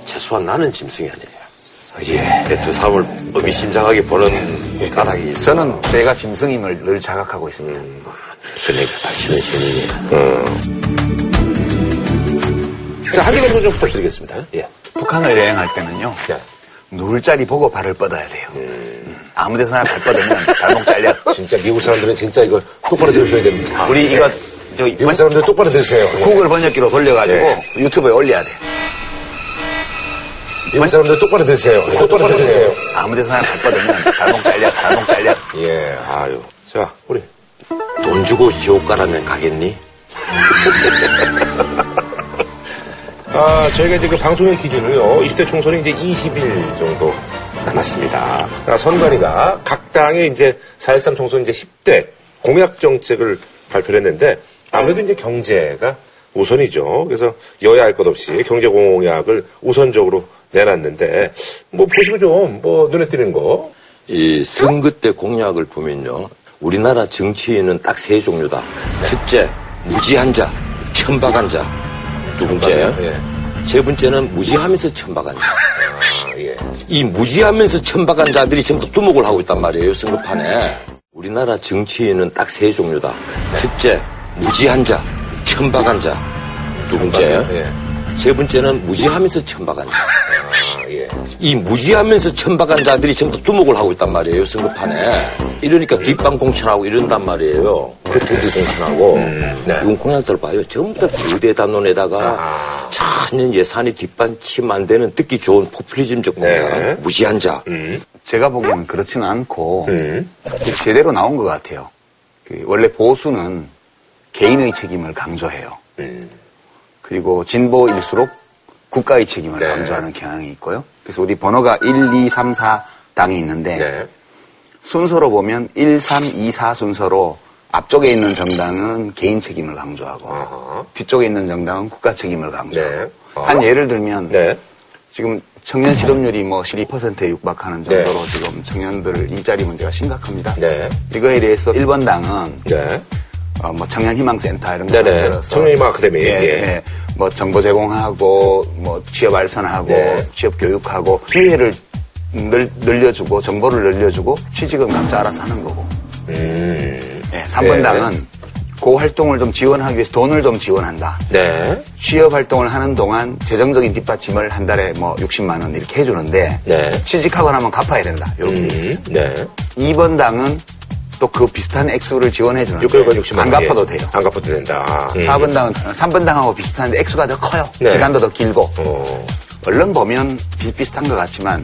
최소한 나는 짐승이 아니에요. 예. 두 사람을 의미심장하게 보는 까닭이 있어. 저는 제가 짐승임을 늘 자각하고 있습니다. 그러니까 당신은 신인이야. 자, 한 개만 좀 부탁드리겠습니다. 예. 북한을 여행할 때는요, 네. 누울 자리 보고 발을 뻗어야 돼요. 음. 아무 데서나 발 뻗으면 발목 잘려. 진짜 미국 사람들은 진짜 이거 똑바로 들으셔야 됩니다. 우리 이거, 저, 미국 사람들 똑바로 들으세요. 구글 번역기로 돌려가지고 네. 유튜브에 올려야 돼. 미국 사람들 똑바로 들으세요. 똑바로 들으세요. 아무 데서나 발 뻗으면 발목 잘려, 발목 잘려. 예, 아유. 자, 우리. 돈 주고 지옥 가라면 가겠니? 아, 저희가 이제 그 방송의 기준으로요, 20대 총선이 이제 20일 정도 남았습니다. 아, 선관위가 각 당의 이제 4.13 총선 이제 10대 공약 정책을 발표를 했는데 아무래도 이제 경제가 우선이죠. 그래서 여야 할 것 없이 경제 공약을 우선적으로 내놨는데 뭐 보시고 좀 뭐 눈에 띄는 거. 이 선거 때 공약을 보면요. 우리나라 정치인은 딱 세 종류다. 첫째, 무지한 자, 천박한 자. 두 번째, 예. 세 번째는 무지하면서 천박한 자. 아, 예. 이 무지하면서 천박한 자들이 전부 두목을 하고 있단 말이에요, 선거판에. 우리나라 정치인은 딱 세 종류다. 첫째, 무지한 자, 천박한 자. 두 번째, 예. 세 번째는 무지하면서 천박한 자. 아, 예. 이 무지하면서 천박한 자들이 전부 두목을 하고 있단 말이에요, 선거판에. 이러니까 뒷방 공천하고 이런단 말이에요. 그 뒷방 공천하고. 네. 이건 공약들 봐요. 전부 다 부대 단원에다가 아. 천년 예산이 뒷받침 안 되는 듣기 좋은 포퓰리즘적 공약. 네. 무지한 자. 제가 보기에는 그렇지는 않고 음. 제대로 나온 것 같아요. 그 원래 보수는 개인의 책임을 강조해요. 음. 그리고 진보일수록 국가의 책임을 네. 강조하는 경향이 있고요. 그래서 우리 번호가 1, 2, 3, 4 당이 있는데 네. 순서로 보면 1, 3, 2, 4 순서로 앞쪽에 있는 정당은 개인 책임을 강조하고 어허. 뒤쪽에 있는 정당은 국가 책임을 강조하고 네. 어. 한 예를 들면 네. 지금 청년 실업률이 뭐 12%에 육박하는 정도로 지금 청년들 일자리 문제가 심각합니다. 네. 이거에 대해서 1번 당은 네. 어, 뭐 청년희망센터 이런 거. 만들어서 청년희망 아카데미. 예, 예. 예. 뭐 정보 제공하고 뭐 취업 알선하고 네. 취업 교육하고 기회를 늘, 늘려주고 정보를 늘려주고 취직은 각자 알아서 하는 거고. 음. 예, 3번 네. 당은 그 활동을 좀 지원하기 위해서 돈을 좀 지원한다. 네. 취업 활동을 하는 동안 재정적인 뒷받침을 한 달에 뭐 60만 원 이렇게 해주는데 네. 취직하고 나면 갚아야 된다. 이렇게 돼 있어요. 음. 네. 2번 당은 또 그 비슷한 액수를 지원해 주는데 6개월간 60만 안 원. 갚아도 예. 돼요. 안 갚아도 된다. 음. 4번당은 3번당하고 비슷한데 액수가 더 커요. 네. 기간도 더 길고. 어. 얼른 보면 비슷비슷한 것 같지만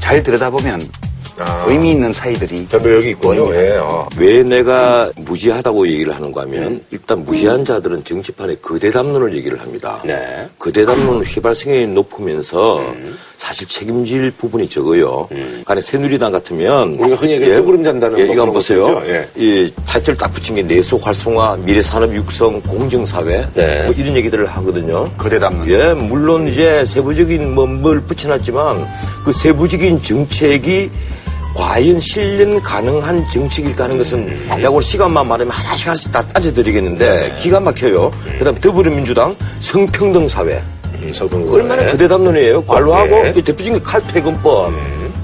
잘 들여다보면 아. 의미 있는 차이들이 변별력이 있군요. 보입니다. 예. 어. 왜 내가 무지하다고 얘기를 하는가 하면 일단 무지한 자들은 정치판에 거대 담론을 얘기를 합니다. 네. 거대 담론은 휘발성이 높으면서 사실 책임질 부분이 적어요. 간에 새누리당 같으면 우리가 흔히 얘기하는 뜨구름 잔다는 예, 거 이거 한번 보세요. 예. 이 타이틀 딱 붙인 게 내수 활성화, 미래 산업 육성, 공정 사회 네. 뭐 이런 얘기들을 하거든요. 거대 담론. 예, 물론 이제 세부적인 뭐 뭘 붙여놨지만 그 세부적인 정책이 과연 실현 가능한 정책일까 하는 것은 내가 오늘 시간만 말하면 하나씩 하나씩 다 따져드리겠는데 기가 막혀요. 그 다음에 더불어민주당 성평등 사회. 음, 성평등 얼마나 사회. 그대 담론이에요. 관로하고 네. 그 대표적인 게 칼퇴근법.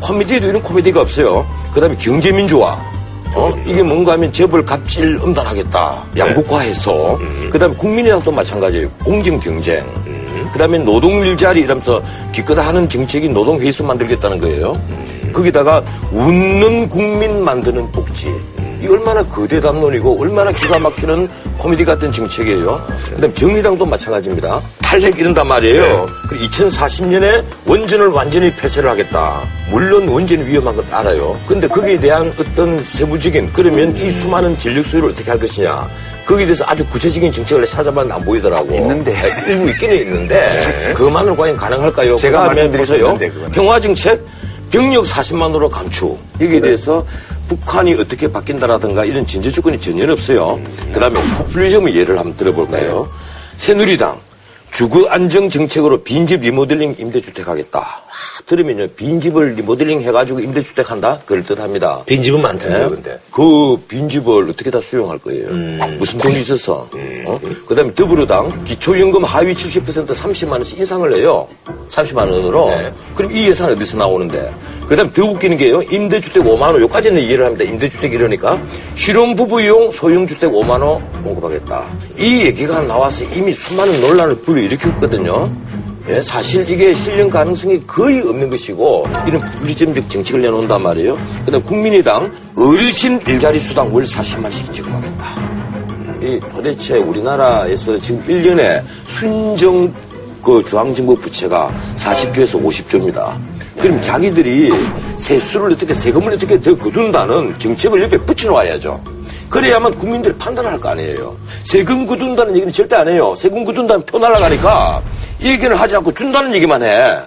코미디에도 이런 코미디가 없어요. 그 다음에 경제민주화. 어? 이게 뭔가 하면 재벌 갑질 엄단하겠다. 양국화해서. 그 다음에 국민이랑도 마찬가지예요. 공정경쟁. 그 다음에 노동 일자리 이러면서 기껏 하는 정책이 노동회의소 만들겠다는 거예요. 거기다가 웃는 국민 만드는 복지. 이 얼마나 거대 담론이고 얼마나 기가 막히는 코미디 같은 정책이에요. 그다음 정의당도 마찬가지입니다. 탈핵 이런단 말이에요. 그리고 2040년에 원전을 완전히 폐쇄를 하겠다. 물론 원전이 위험한 건 알아요. 근데 거기에 대한 어떤 세부적인 그러면 이 수많은 전력 소유를 어떻게 할 것이냐. 거기에 대해서 아주 구체적인 정책을 찾아봤는데 안 보이더라고. 있는데. 일부 있기는 있는데 그것만으로 과연 가능할까요? 제가 그거는. 평화 정책 병력 40만으로 감축 여기에 대해서 북한이 어떻게 바뀐다라든가 이런 전제 조건이 전혀 없어요. 그 다음에 포퓰리즘의 예를 한번 들어볼까요? 새누리당 주거 안정 정책으로 빈집 리모델링 임대주택 하겠다. 와, 들으면요 빈집을 리모델링 해가지고 임대주택 한다 그럴 듯 합니다. 빈집은 많던데요, 네? 근데. 그 빈집을 어떻게 다 수용할 거예요? 무슨 돈이 있어서? 어? 그 다음에 더불어당 기초연금 하위 70% 30만 원씩 인상을 해요. 30만 원으로. 네. 그럼 이 예산 어디서 나오는데? 그 다음에 더 웃기는 게요. 임대주택 5만 원. 여기까지는 이해를 합니다. 임대주택 이러니까 실혼부부용 소형주택 5만 원 공급하겠다. 이 얘기가 나와서 이미 수많은 논란을 불러일으켰거든요. 예, 사실 이게 실현 가능성이 거의 없는 것이고 이런 포퓰리즘적 정책을 내놓는단 말이에요. 그다음 국민의당 어르신 일자리 수당 월 40만씩 지급하겠다. 이 도대체 우리나라에서 지금 1년에 순정 그 중앙정부 부채가 40조에서 50조입니다. 그럼 자기들이 세수를 어떻게 세금을 어떻게 더 거둔다는 정책을 옆에 붙여놓아야죠. 그래야만 국민들이 판단을 할 거 아니에요. 세금 거둔다는 얘기는 절대 안 해요. 세금 거둔다는 표 날아가니까 이 얘기를 하지 않고 준다는 얘기만 해.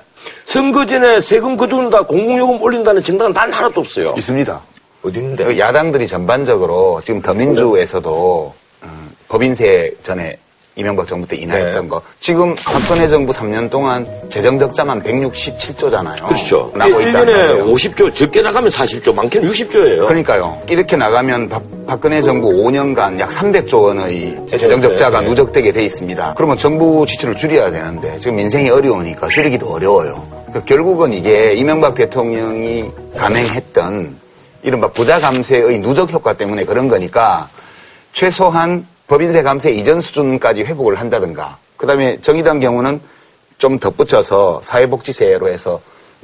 선거 전에 세금 거둔다, 공공요금 올린다는 정당은 단 하나도 없어요. 있습니다. 어디 있는데? 그 야당들이 전반적으로 지금 더민주에서도 음, 법인세 전에 이명박 정부 때 인하했던 네. 거 지금 박근혜 정부 3년 동안 재정 적자만 167조잖아요. 그렇죠. 나고 있다는 1년에 거예요. 50조, 적게 나가면 40조, 많게는 60조예요. 그러니까요. 이렇게 나가면 박, 박근혜 정부 5년간 약 300조 원의 재정 적자가 네. 누적되게 돼 있습니다. 그러면 정부 지출을 줄여야 되는데 지금 민생이 어려우니까 줄이기도 어려워요. 그 결국은 이게 이명박 대통령이 감행했던 이른바 부자 감세의 누적 효과 때문에 그런 거니까 최소한 법인세 감세 이전 수준까지 회복을 한다든가 그다음에 정의당 경우는 좀 덧붙여서 사회복지세로 해서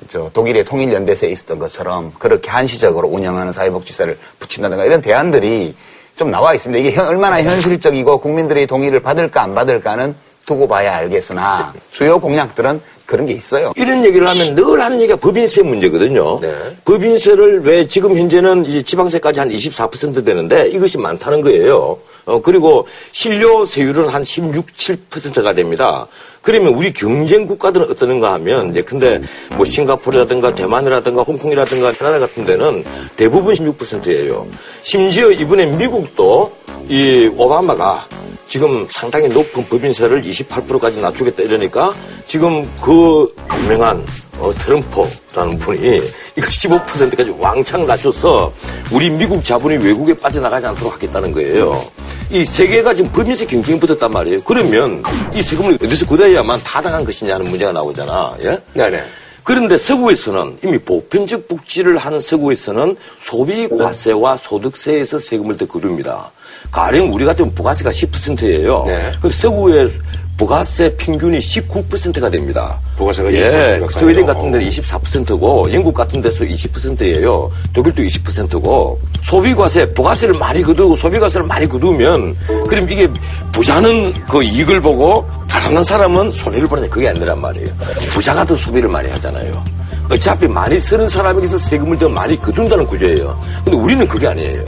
저 독일의 통일연대세에 있었던 것처럼 그렇게 한시적으로 운영하는 사회복지세를 붙인다든가 이런 대안들이 좀 나와 있습니다. 이게 현- 얼마나 현실적이고 국민들의 동의를 받을까 안 받을까는 두고 봐야 알겠으나 주요 공약들은 그런 게 있어요. 이런 얘기를 하면 늘 하는 얘기가 법인세 문제거든요. 네. 법인세를 왜 지금 현재는 이제 지방세까지 한 24% 되는데 이것이 많다는 거예요. 어, 그리고 신료 세율은 한 16, 7%가 됩니다. 그러면 우리 경쟁 국가들은 어떠는가 하면 이제 근데 뭐 싱가포르라든가 대만이라든가 홍콩이라든가 캐나다 같은 데는 대부분 16%예요. 심지어 이번에 미국도 이 오바마가 지금 상당히 높은 법인세를 28%까지 낮추겠다 이러니까 지금 그 유명한 어, 트럼프라는 분이 이거 15%까지 왕창 낮춰서 우리 미국 자본이 외국에 빠져나가지 않도록 하겠다는 거예요. 이 세계가 지금 법인세 경쟁이 붙었단 말이에요. 그러면 이 세금을 어디서 걷어야만 타당한 것이냐는 문제가 나오잖아. 예? 네네. 그런데 서구에서는 이미 보편적 복지를 하는 서구에서는 소비 과세와 소득세에서 세금을 더 거둡니다. 가령 우리 같은 부가세가 10%예요. 네. 그 서구의 부가세 평균이 19%가 됩니다. 부가세가 예, 20% 스웨덴. 같은 데는 24%고 영국 같은 데서 20%예요. 독일도 20%고 소비과세, 부가세를 많이 거두고 소비과세를 많이 거두면 그럼 이게 부자는 그 이익을 보고 가난한 사람은 손해를 보는데 그게 아니란 말이에요. 부자가 더 소비를 많이 하잖아요. 어차피 많이 쓰는 사람에게서 세금을 더 많이 거둔다는 구조예요. 근데 우리는 그게 아니에요.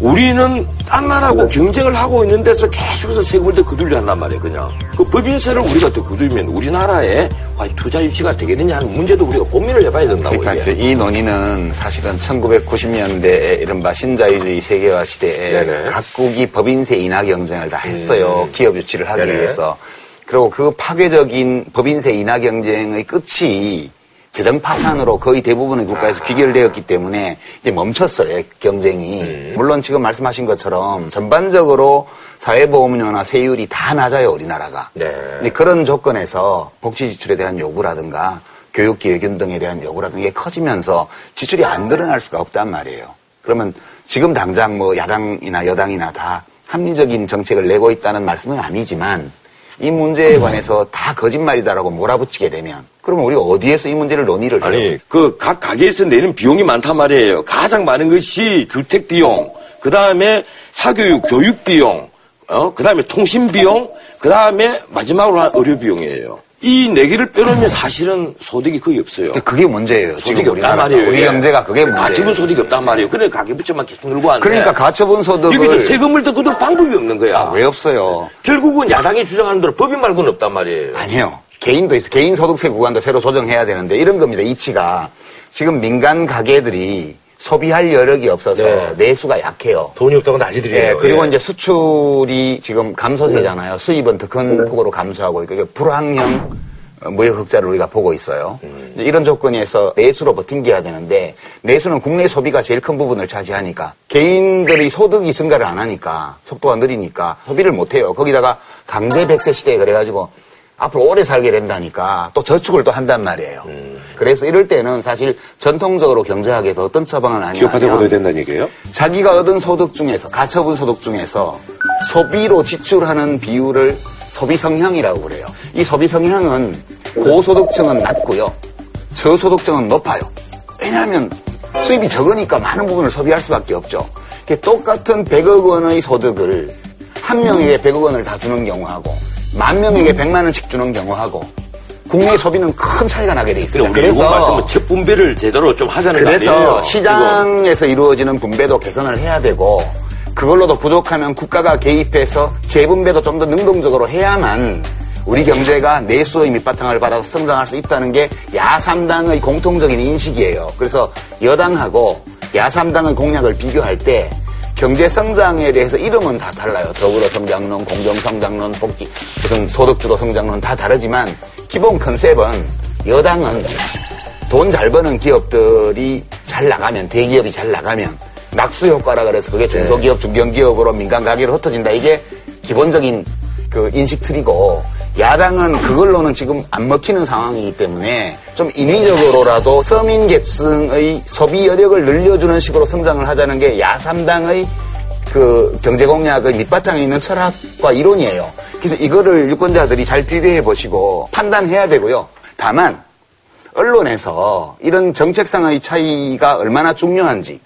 우리는 딴 나라하고 경쟁을 하고 있는 데서 계속해서 세금을 더 거두려 한단 말이에요, 그냥. 그 법인세를 우리가 더 거두면 우리나라에 과연 투자 유치가 되겠느냐 하는 문제도 우리가 고민을 해봐야 된다고. 그러니까 이 논의는 사실은 1990년대 이른바 신자유주의 세계화 시대에 네네. 각국이 법인세 인하 경쟁을 다 했어요. 기업 유치를 하기 네네. 위해서. 그리고 그 파괴적인 법인세 인하 경쟁의 끝이 재정 파탄으로 거의 대부분의 국가에서 귀결되었기 때문에 이제 멈췄어요, 경쟁이. 물론 지금 말씀하신 것처럼 전반적으로 사회보험료나 세율이 다 낮아요, 우리나라가. 네. 그런 조건에서 복지 지출에 대한 요구라든가 교육기회금 등에 대한 요구라든가 이게 커지면서 지출이 안 늘어날 수가 없단 말이에요. 그러면 지금 당장 뭐 야당이나 여당이나 다 합리적인 정책을 내고 있다는 말씀은 아니지만 이 문제에 관해서 다 거짓말이다라고 몰아붙이게 되면 그러면 우리가 어디에서 이 문제를 논의를 해요? 아니, 그 각 가게에서 내는 비용이 많단 말이에요. 가장 많은 것이 주택 비용, 그 다음에 사교육, 교육 비용, 어, 그 다음에 통신 비용, 그 다음에 마지막으로 한 의료 비용이에요. 이 네 개를 빼놓으면 사실은 소득이 거의 없어요. 그게 문제예요. 소득이 없단. 말이에요. 우리 예. 경제가 그게 문제예요. 가처분 소득이 없단 말이에요. 그래 가계부채만 계속 늘고 왔는데. 그러니까 가처분 소득을 여기서 세금을 더 거둘 방법이 없는 거야. 아, 왜 없어요? 결국은 야당이 주장하는 대로 법인 말고는 없단 말이에요. 아니요. 개인도 있어. 개인 소득세 구간도 새로 조정해야 되는데 이런 겁니다. 이치가 지금 민간 가게들이 소비할 여력이 없어서 네. 내수가 약해요. 돈이 없다고 난리들이에요. 예, 그리고 예. 이제 수출이 지금 감소세잖아요. 수입은 더 큰 폭으로 감소하고 있고 이게 불황형 어, 무역 흑자를 우리가 보고 있어요. 이제 이런 조건에서 내수로 버틴겨야 되는데 내수는 국내 소비가 제일 큰 부분을 차지하니까 개인들이 소득이 증가를 안 하니까 속도가 느리니까 소비를 못 해요. 거기다가 강제 백세 시대에 그래가지고 앞으로 오래 살게 된다니까 또 저축을 또 한단 말이에요. 그래서 이럴 때는 사실 전통적으로 경제학에서 어떤 처방을 하냐면 기업한테 걷어야 된다는 얘기예요? 자기가 얻은 소득 중에서 가처분 소득 중에서 소비로 지출하는 비율을 소비 성향이라고 그래요. 이 소비 성향은 고소득층은 낮고요. 저소득층은 높아요. 왜냐하면 수입이 적으니까 많은 부분을 소비할 수밖에 없죠. 똑같은 100억 원의 소득을 한 명에게 100억 원을 다 주는 경우하고 만 명에게 100만 원씩 주는 경우하고 국내 소비는 큰 차이가 나게 돼 있어요. 우리 일본 말씀은 첫 분배를 제대로 좀 하자는 거 그래서 아니에요? 시장에서 이루어지는 분배도 개선을 해야 되고 그걸로도 부족하면 국가가 개입해서 재분배도 좀 더 능동적으로 해야만 우리 경제가 내수의 밑바탕을 받아서 성장할 수 있다는 게 야삼당의 공통적인 인식이에요. 그래서 여당하고 야삼당의 공약을 비교할 때 경제 성장에 대해서 이름은 다 달라요. 더불어 성장론, 공정 성장론, 복지, 무슨 소득 주도 성장론 다 다르지만 기본 컨셉은 여당은 돈 잘 버는 기업들이 잘 나가면 대기업이 잘 나가면 낙수 효과라 그래서 그게 중소기업, 중견기업으로 민간 가게로 흩어진다. 이게 기본적인 그 인식 틀이고 야당은 그걸로는 지금 안 먹히는 상황이기 때문에 좀 인위적으로라도 서민 계층의 소비 여력을 늘려주는 식으로 성장을 하자는 게 야삼당의 그 경제 공약의 밑바탕에 있는 철학과 이론이에요. 그래서 이거를 유권자들이 잘 비교해 보시고 판단해야 되고요. 다만 언론에서 이런 정책상의 차이가 얼마나 중요한지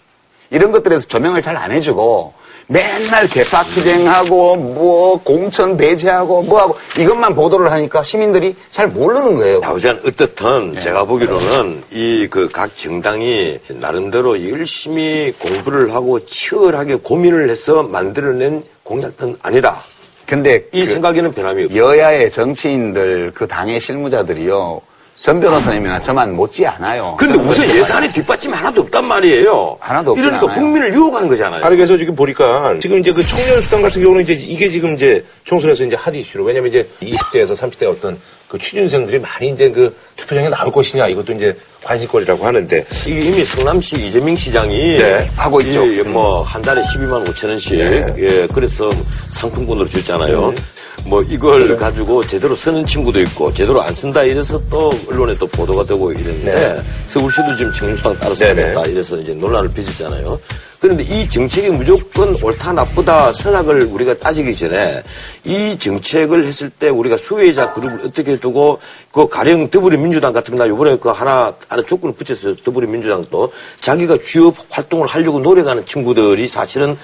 이런 것들에서 조명을 잘 안 해주고 맨날 개파 투쟁하고 뭐 공천 배제하고 뭐하고 이것만 보도를 하니까 시민들이 잘 모르는 거예요. 나오지않 어떻든 네. 제가 보기로는 이 그 각 정당이 나름대로 열심히 공부를 하고 치열하게 고민을 해서 만들어낸 공약은 아니다. 근데 이 그 생각에는 변함이 없어요. 여야의 정치인들 그 당의 실무자들이요 전 변호사님이나 저만 못지 않아요. 저는 우선 예산에 뒷받침 하나도 없단 말이에요. 하나도 없진 이러니까 않아요. 국민을 유혹하는 거잖아요. 아니 그래서 지금 보니까 지금 이제 그 청년 수당 같은 경우는 이제 이게 지금 이제 총선에서 이제 핫 이슈로 왜냐면 이제 20대에서 30대 어떤 그 취준생들이 많이 이제 그 투표장에 나올 것이냐 이것도 이제 관심거리라고 하는데 이게 이미 성남시 이재명 시장이 네, 하고 있죠. 뭐 한 달에 12만 5천 원씩 네. 예 그래서 상품권으로 줬잖아요. 뭐 이걸 가지고 제대로 쓰는 친구도 있고 제대로 안 쓴다 이래서 또 언론에 또 보도가 되고 이랬는데 네. 서울시도 지금 청년수당 따라 네네. 써야겠다 이래서 이제 논란을 빚었잖아요. 그런데 이 정책이 무조건 옳다 나쁘다 선악을 우리가 따지기 전에 이 정책을 했을 때 우리가 수혜자 그룹을 어떻게 두고 그 가령 더불어민주당 같은 나 이번에 그 하나 하나 조건을 붙였어요. 더불어민주당도 자기가 취업 활동을 하려고 노력하는 친구들이 사실은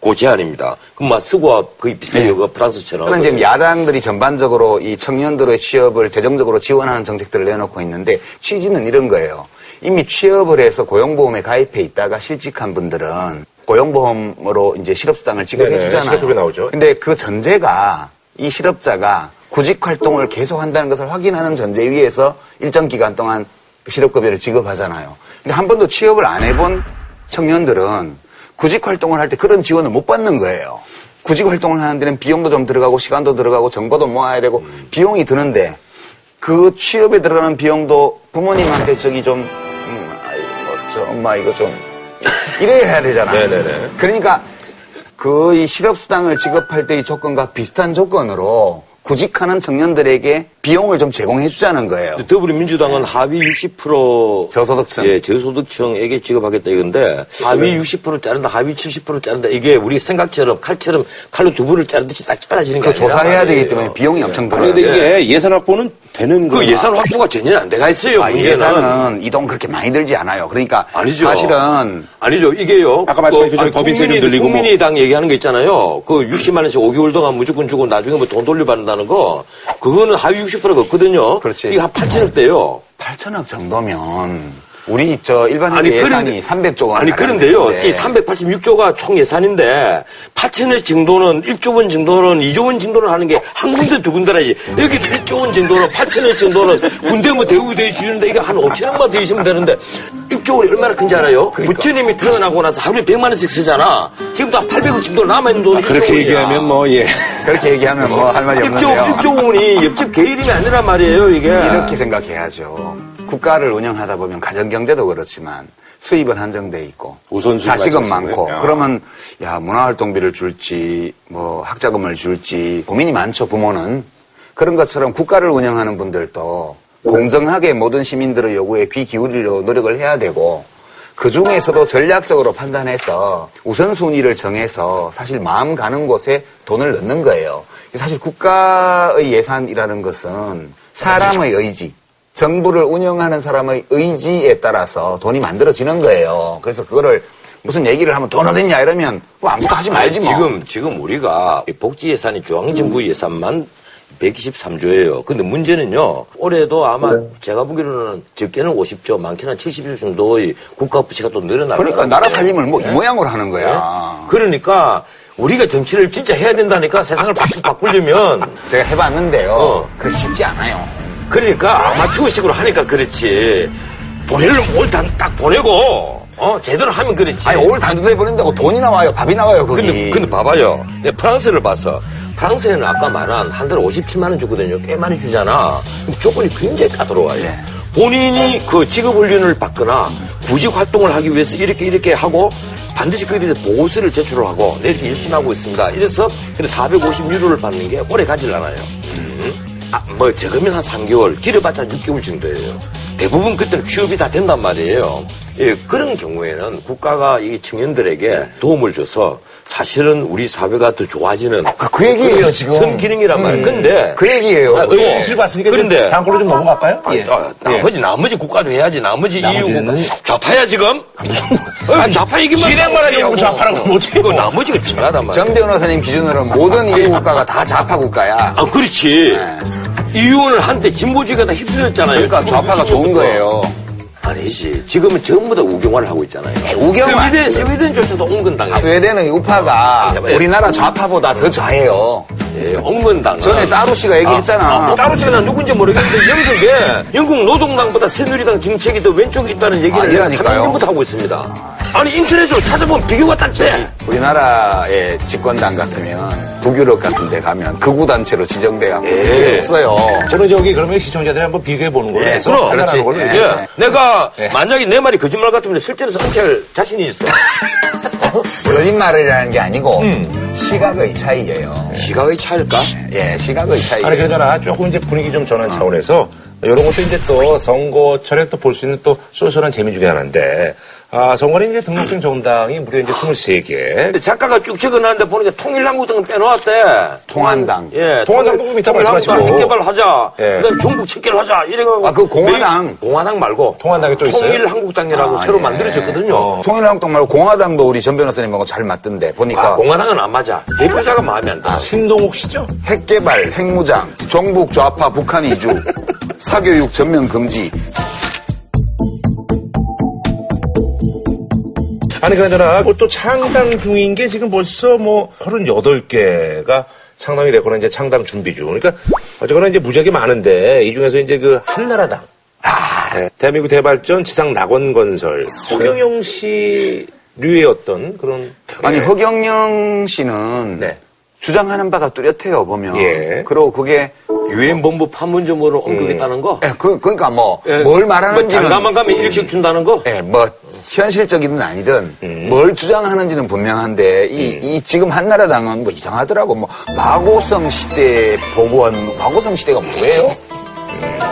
그 제안입니다. 그럼 막 수고와 거의 비슷해요. 그 프랑스처럼. 그런 지금 야당들이 전반적으로 이 청년들의 취업을 재정적으로 지원하는 정책들을 내놓고 있는데 취지는 이런 거예요. 이미 취업을 해서 고용보험에 가입해 있다가 실직한 분들은 고용보험으로 이제 실업수당을 지급해 네네, 주잖아요. 실업급여 나오죠. 근데 그 전제가 이 실업자가 구직 활동을 계속 한다는 것을 확인하는 전제 위에서 일정 기간 동안 그 실업급여를 지급하잖아요. 근데 한 번도 취업을 안 해본 청년들은 구직 활동을 할 때 그런 지원을 못 받는 거예요. 구직 활동을 하는 데는 비용도 좀 들어가고 시간도 들어가고 정보도 모아야 되고 비용이 드는데 그 취업에 들어가는 비용도 부모님한테 저기 좀 음, 아이고 저 엄마 이거 좀 이래야 해야 되잖아요. 네네네. 그러니까 그 이 실업수당을 지급할 때의 조건과 비슷한 조건으로 구직하는 청년들에게 비용을 좀 제공해 주자는 거예요. 더불어민주당은 하위 60% 저소득층. 예, 저소득층에게 지급하겠다 이건데 하위 60% 자른다, 하위 70% 자른다 이게 우리 생각처럼 칼처럼 칼로 두부를 자르듯이 딱 잘라지는 게그 아니라 조사해야 되기. 때문에 비용이 엄청 아니, 들어요. 근데 이게 예산 확보는 되는 그 거야. 예산 확보가 전혀 안 돼가 있어요. 아, 문제는 예산은 이돈 그렇게 많이 들지 않아요. 그러니까 아니죠. 사실은 아니죠. 이게요. 아까 말씀하신 그 아니, 법인세 좀 들리고 뭐. 국민의당 얘기하는 거 있잖아요. 그 60만 원씩 5개월 동안 무조건 주고 나중에 뭐 돈 돌려받는다는 거. 그거는 하위 60%가 없거든요. 그렇지. 이게 한 8천억 대요. 8천억 정도면 우리 저 일반 아니, 예산이 그런데- 300조 원 아니, 그런데요. 이 386조가 총 예산인데, 8천억 정도는 1조 원 정도는 2조 원 정도는 하는 게 한 군데 두 군데라지. 여기도 1조 원 정도는 8천억 정도는 군대 뭐 대우대 주는데 이게 한 5천억만 더 있으면 되는데, 1조 원이 얼마나 큰지 알아요? 그러니까. 부처님이 태어나고 나서 하루에 100만 원씩 쓰잖아. 지금도 한 800억 정도 남아 있는 돈이 아, 그렇게 1조 얘기하면 뭐, 예. 그렇게 얘기하면 뭐 할 말이 1조, 없는데요. 1조 원이 옆집 개이름이 아니란 말이에요, 이게. 이렇게 생각해야죠. 국가를 운영하다 보면 가정경제도 그렇지만 수입은 한정돼 있고 자식은 많고 거예요? 그러면 야 문화활동비를 줄지 뭐 학자금을 줄지 고민이 많죠 부모는 그런 것처럼 국가를 운영하는 분들도 공정하게 모든 시민들의 요구에 귀 기울이려 노력을 해야 되고 그 중에서도 전략적으로 판단해서 우선순위를 정해서 사실 마음 가는 곳에 돈을 넣는 거예요. 사실 국가의 예산이라는 것은 사람의 의지, 정부를 운영하는 사람의 의지에 따라서 돈이 만들어지는 거예요. 그래서 그거를 무슨 얘기를 하면 돈 어딨냐 이러면 뭐 아무것도 하지 말지 뭐. 지금, 지금 우리가 이 복지 예산이 중앙정부 예산만 123조예요. 근데 문제는요, 올해도 아마 제가 보기로는 적게는 50조, 많게는 70조 정도의 국가 부채가 또 늘어날 그러니까 거라고 나라 그래요. 살림을 뭐이 네? 모양으로 하는 네? 거야. 그러니까 우리가 정치를 진짜 해야 된다니까 세상을 바꾸, 바꾸려면 제가 해봤는데요. 어. 그렇게 쉽지 않아요. 그러니까 아마추어식으로 하니까 그렇지. 보내려면 딱 보내고, 어, 제대로 하면 그렇지. 아니 올 단두대 보낸다고 돈이 나와요, 밥이 나와요 거기. 근데, 근데 봐봐요. 네, 프랑스를 봐서. 프랑스에는 아까 말한 한 달에 57만 원 주거든요. 꽤 많이 주잖아. 근데 조건이 굉장히 까다로워요. 네. 본인이 그 직업 훈련을 받거나 구직 활동을 하기 위해서 이렇게 이렇게 하고 반드시 대해서 보고서를 제출을 하고 내 이렇게 열심히 하고 있습니다. 이래서 450유로를 받는 게 오래 가질 않아요. 아, 뭐 적으면 한 3개월, 길어봤자 6개월 정도예요. 대부분 그때는 취업이 다 된단 말이에요. 예, 그런 경우에는 국가가 이 청년들에게 도움을 줘서 사실은 우리 사회가 더 좋아지는 그, 그 얘기예요 지금. 선 기능이란 말이에요. 근데 그 얘기예요. 아, 의실 봤으니까 그런데 다음 걸로 좀 넘어갈까요? 아, 예. 아, 나머지 나머지 국가도 해야지. 나머지? EU 국가 좌파야 지금? 아니, 좌파 얘기만 진행만 하려고 좌파라고 어떡해요? 그 나머지가 중요하단 말이야. 정 변호사님 기준으로는 모든 EU 국가가 다 좌파 국가야. 아 그렇지. EU는 한때 진보주의가 다 휩쓸렸잖아요. 그러니까 좌파가 좋은 거예요. 아니지. 지금은 전부 다 우경화를 하고 있잖아요. 우경화? 스웨덴, 스웨덴조차도 온건당이에요. 스웨덴의 우파가 아, 예. 우리나라 좌파보다 더 좌해요. 예, 온건당. 전에 따루 씨가 얘기했잖아. 아, 따로 씨가 난 누군지 모르겠는데 영국에 영국 노동당보다 새누리당 정책이 더 왼쪽에 있다는 얘기를 아니라니까요. 3년 전부터 하고 있습니다. 아니 인터넷으로 찾아보면 비교가 딱 돼. 우리나라의 집권당 같으면 북유럽 같은 데 가면 극우 단체로 지정돼야 예. 필요 없어요. 저는 저기 그러면 시청자들이 한번 비교해 보는 걸로 예, 해서 그럼, 그렇지. 걸로 예. 예. 내가 예. 만약에 내 말이 거짓말 같으면 실제로 은퇴할 자신이 있어. 거짓말이라는 게 아니고 음. 시각의 차이예요. 시각의 차일까? 예, 시각의 차이. 아니 그러잖아 조금 이제 분위기 좀 전환 차원에서 이런 것도 이제 또 선거철에 또 볼 수 있는 또 쏠쏠한 재미 중에 하나인데 아, 정관에 이제 등록된 정당이 무려 이제 23개. 근데 작가가 쭉 적어놨는데 보니까 통일한국당은 빼놓았대. 통한당. 예. 통한당도 그럼 이따 말씀하시고. 핵개발하자. 예. 그다음 종북 척결하자. 이래가지고. 아, 그 공화당. 매- 공화당 말고. 통한당이 또 있어요? 통일한국당이라고 아, 새로 예. 만들어졌거든요. 통일한국당 말고 공화당도 우리 전 변호사님하고 잘 맞던데 보니까 아, 공화당은 안 맞아. 대표자가 마음에 안 들어. 신동욱 씨죠? 핵개발, 핵무장, 종북 좌파 북한 이주, 사교육 전면 금지. 아니, 그나저나, 또 창당 중인 게 지금 벌써 뭐, 38개가 창당이 됐거나 이제 창당 준비 중. 그러니까, 어쨌거나 이제 무지하게 많은데, 이 중에서 이제 그, 한나라당. 아, 네. 대한민국 대발전 지상 낙원 건설. 허경영 씨 류의 어떤 그런. 아니 예. 허경영 씨는 네. 주장하는 바가 뚜렷해요 보면. 예. 그리고 그게 유엔 본부 판문점으로 언급했다는 거. 예, 그, 그러니까 뭐 예. 뭘뭐 말하는지는 장가만 가면 일찍 준다는 거. 예, 뭐 현실적이든 아니든 음. 뭘 주장하는지는 분명한데 이, 이 지금 한나라당은 뭐 이상하더라고 뭐 마고성 시대 보고한 마고성 시대가 뭐예요?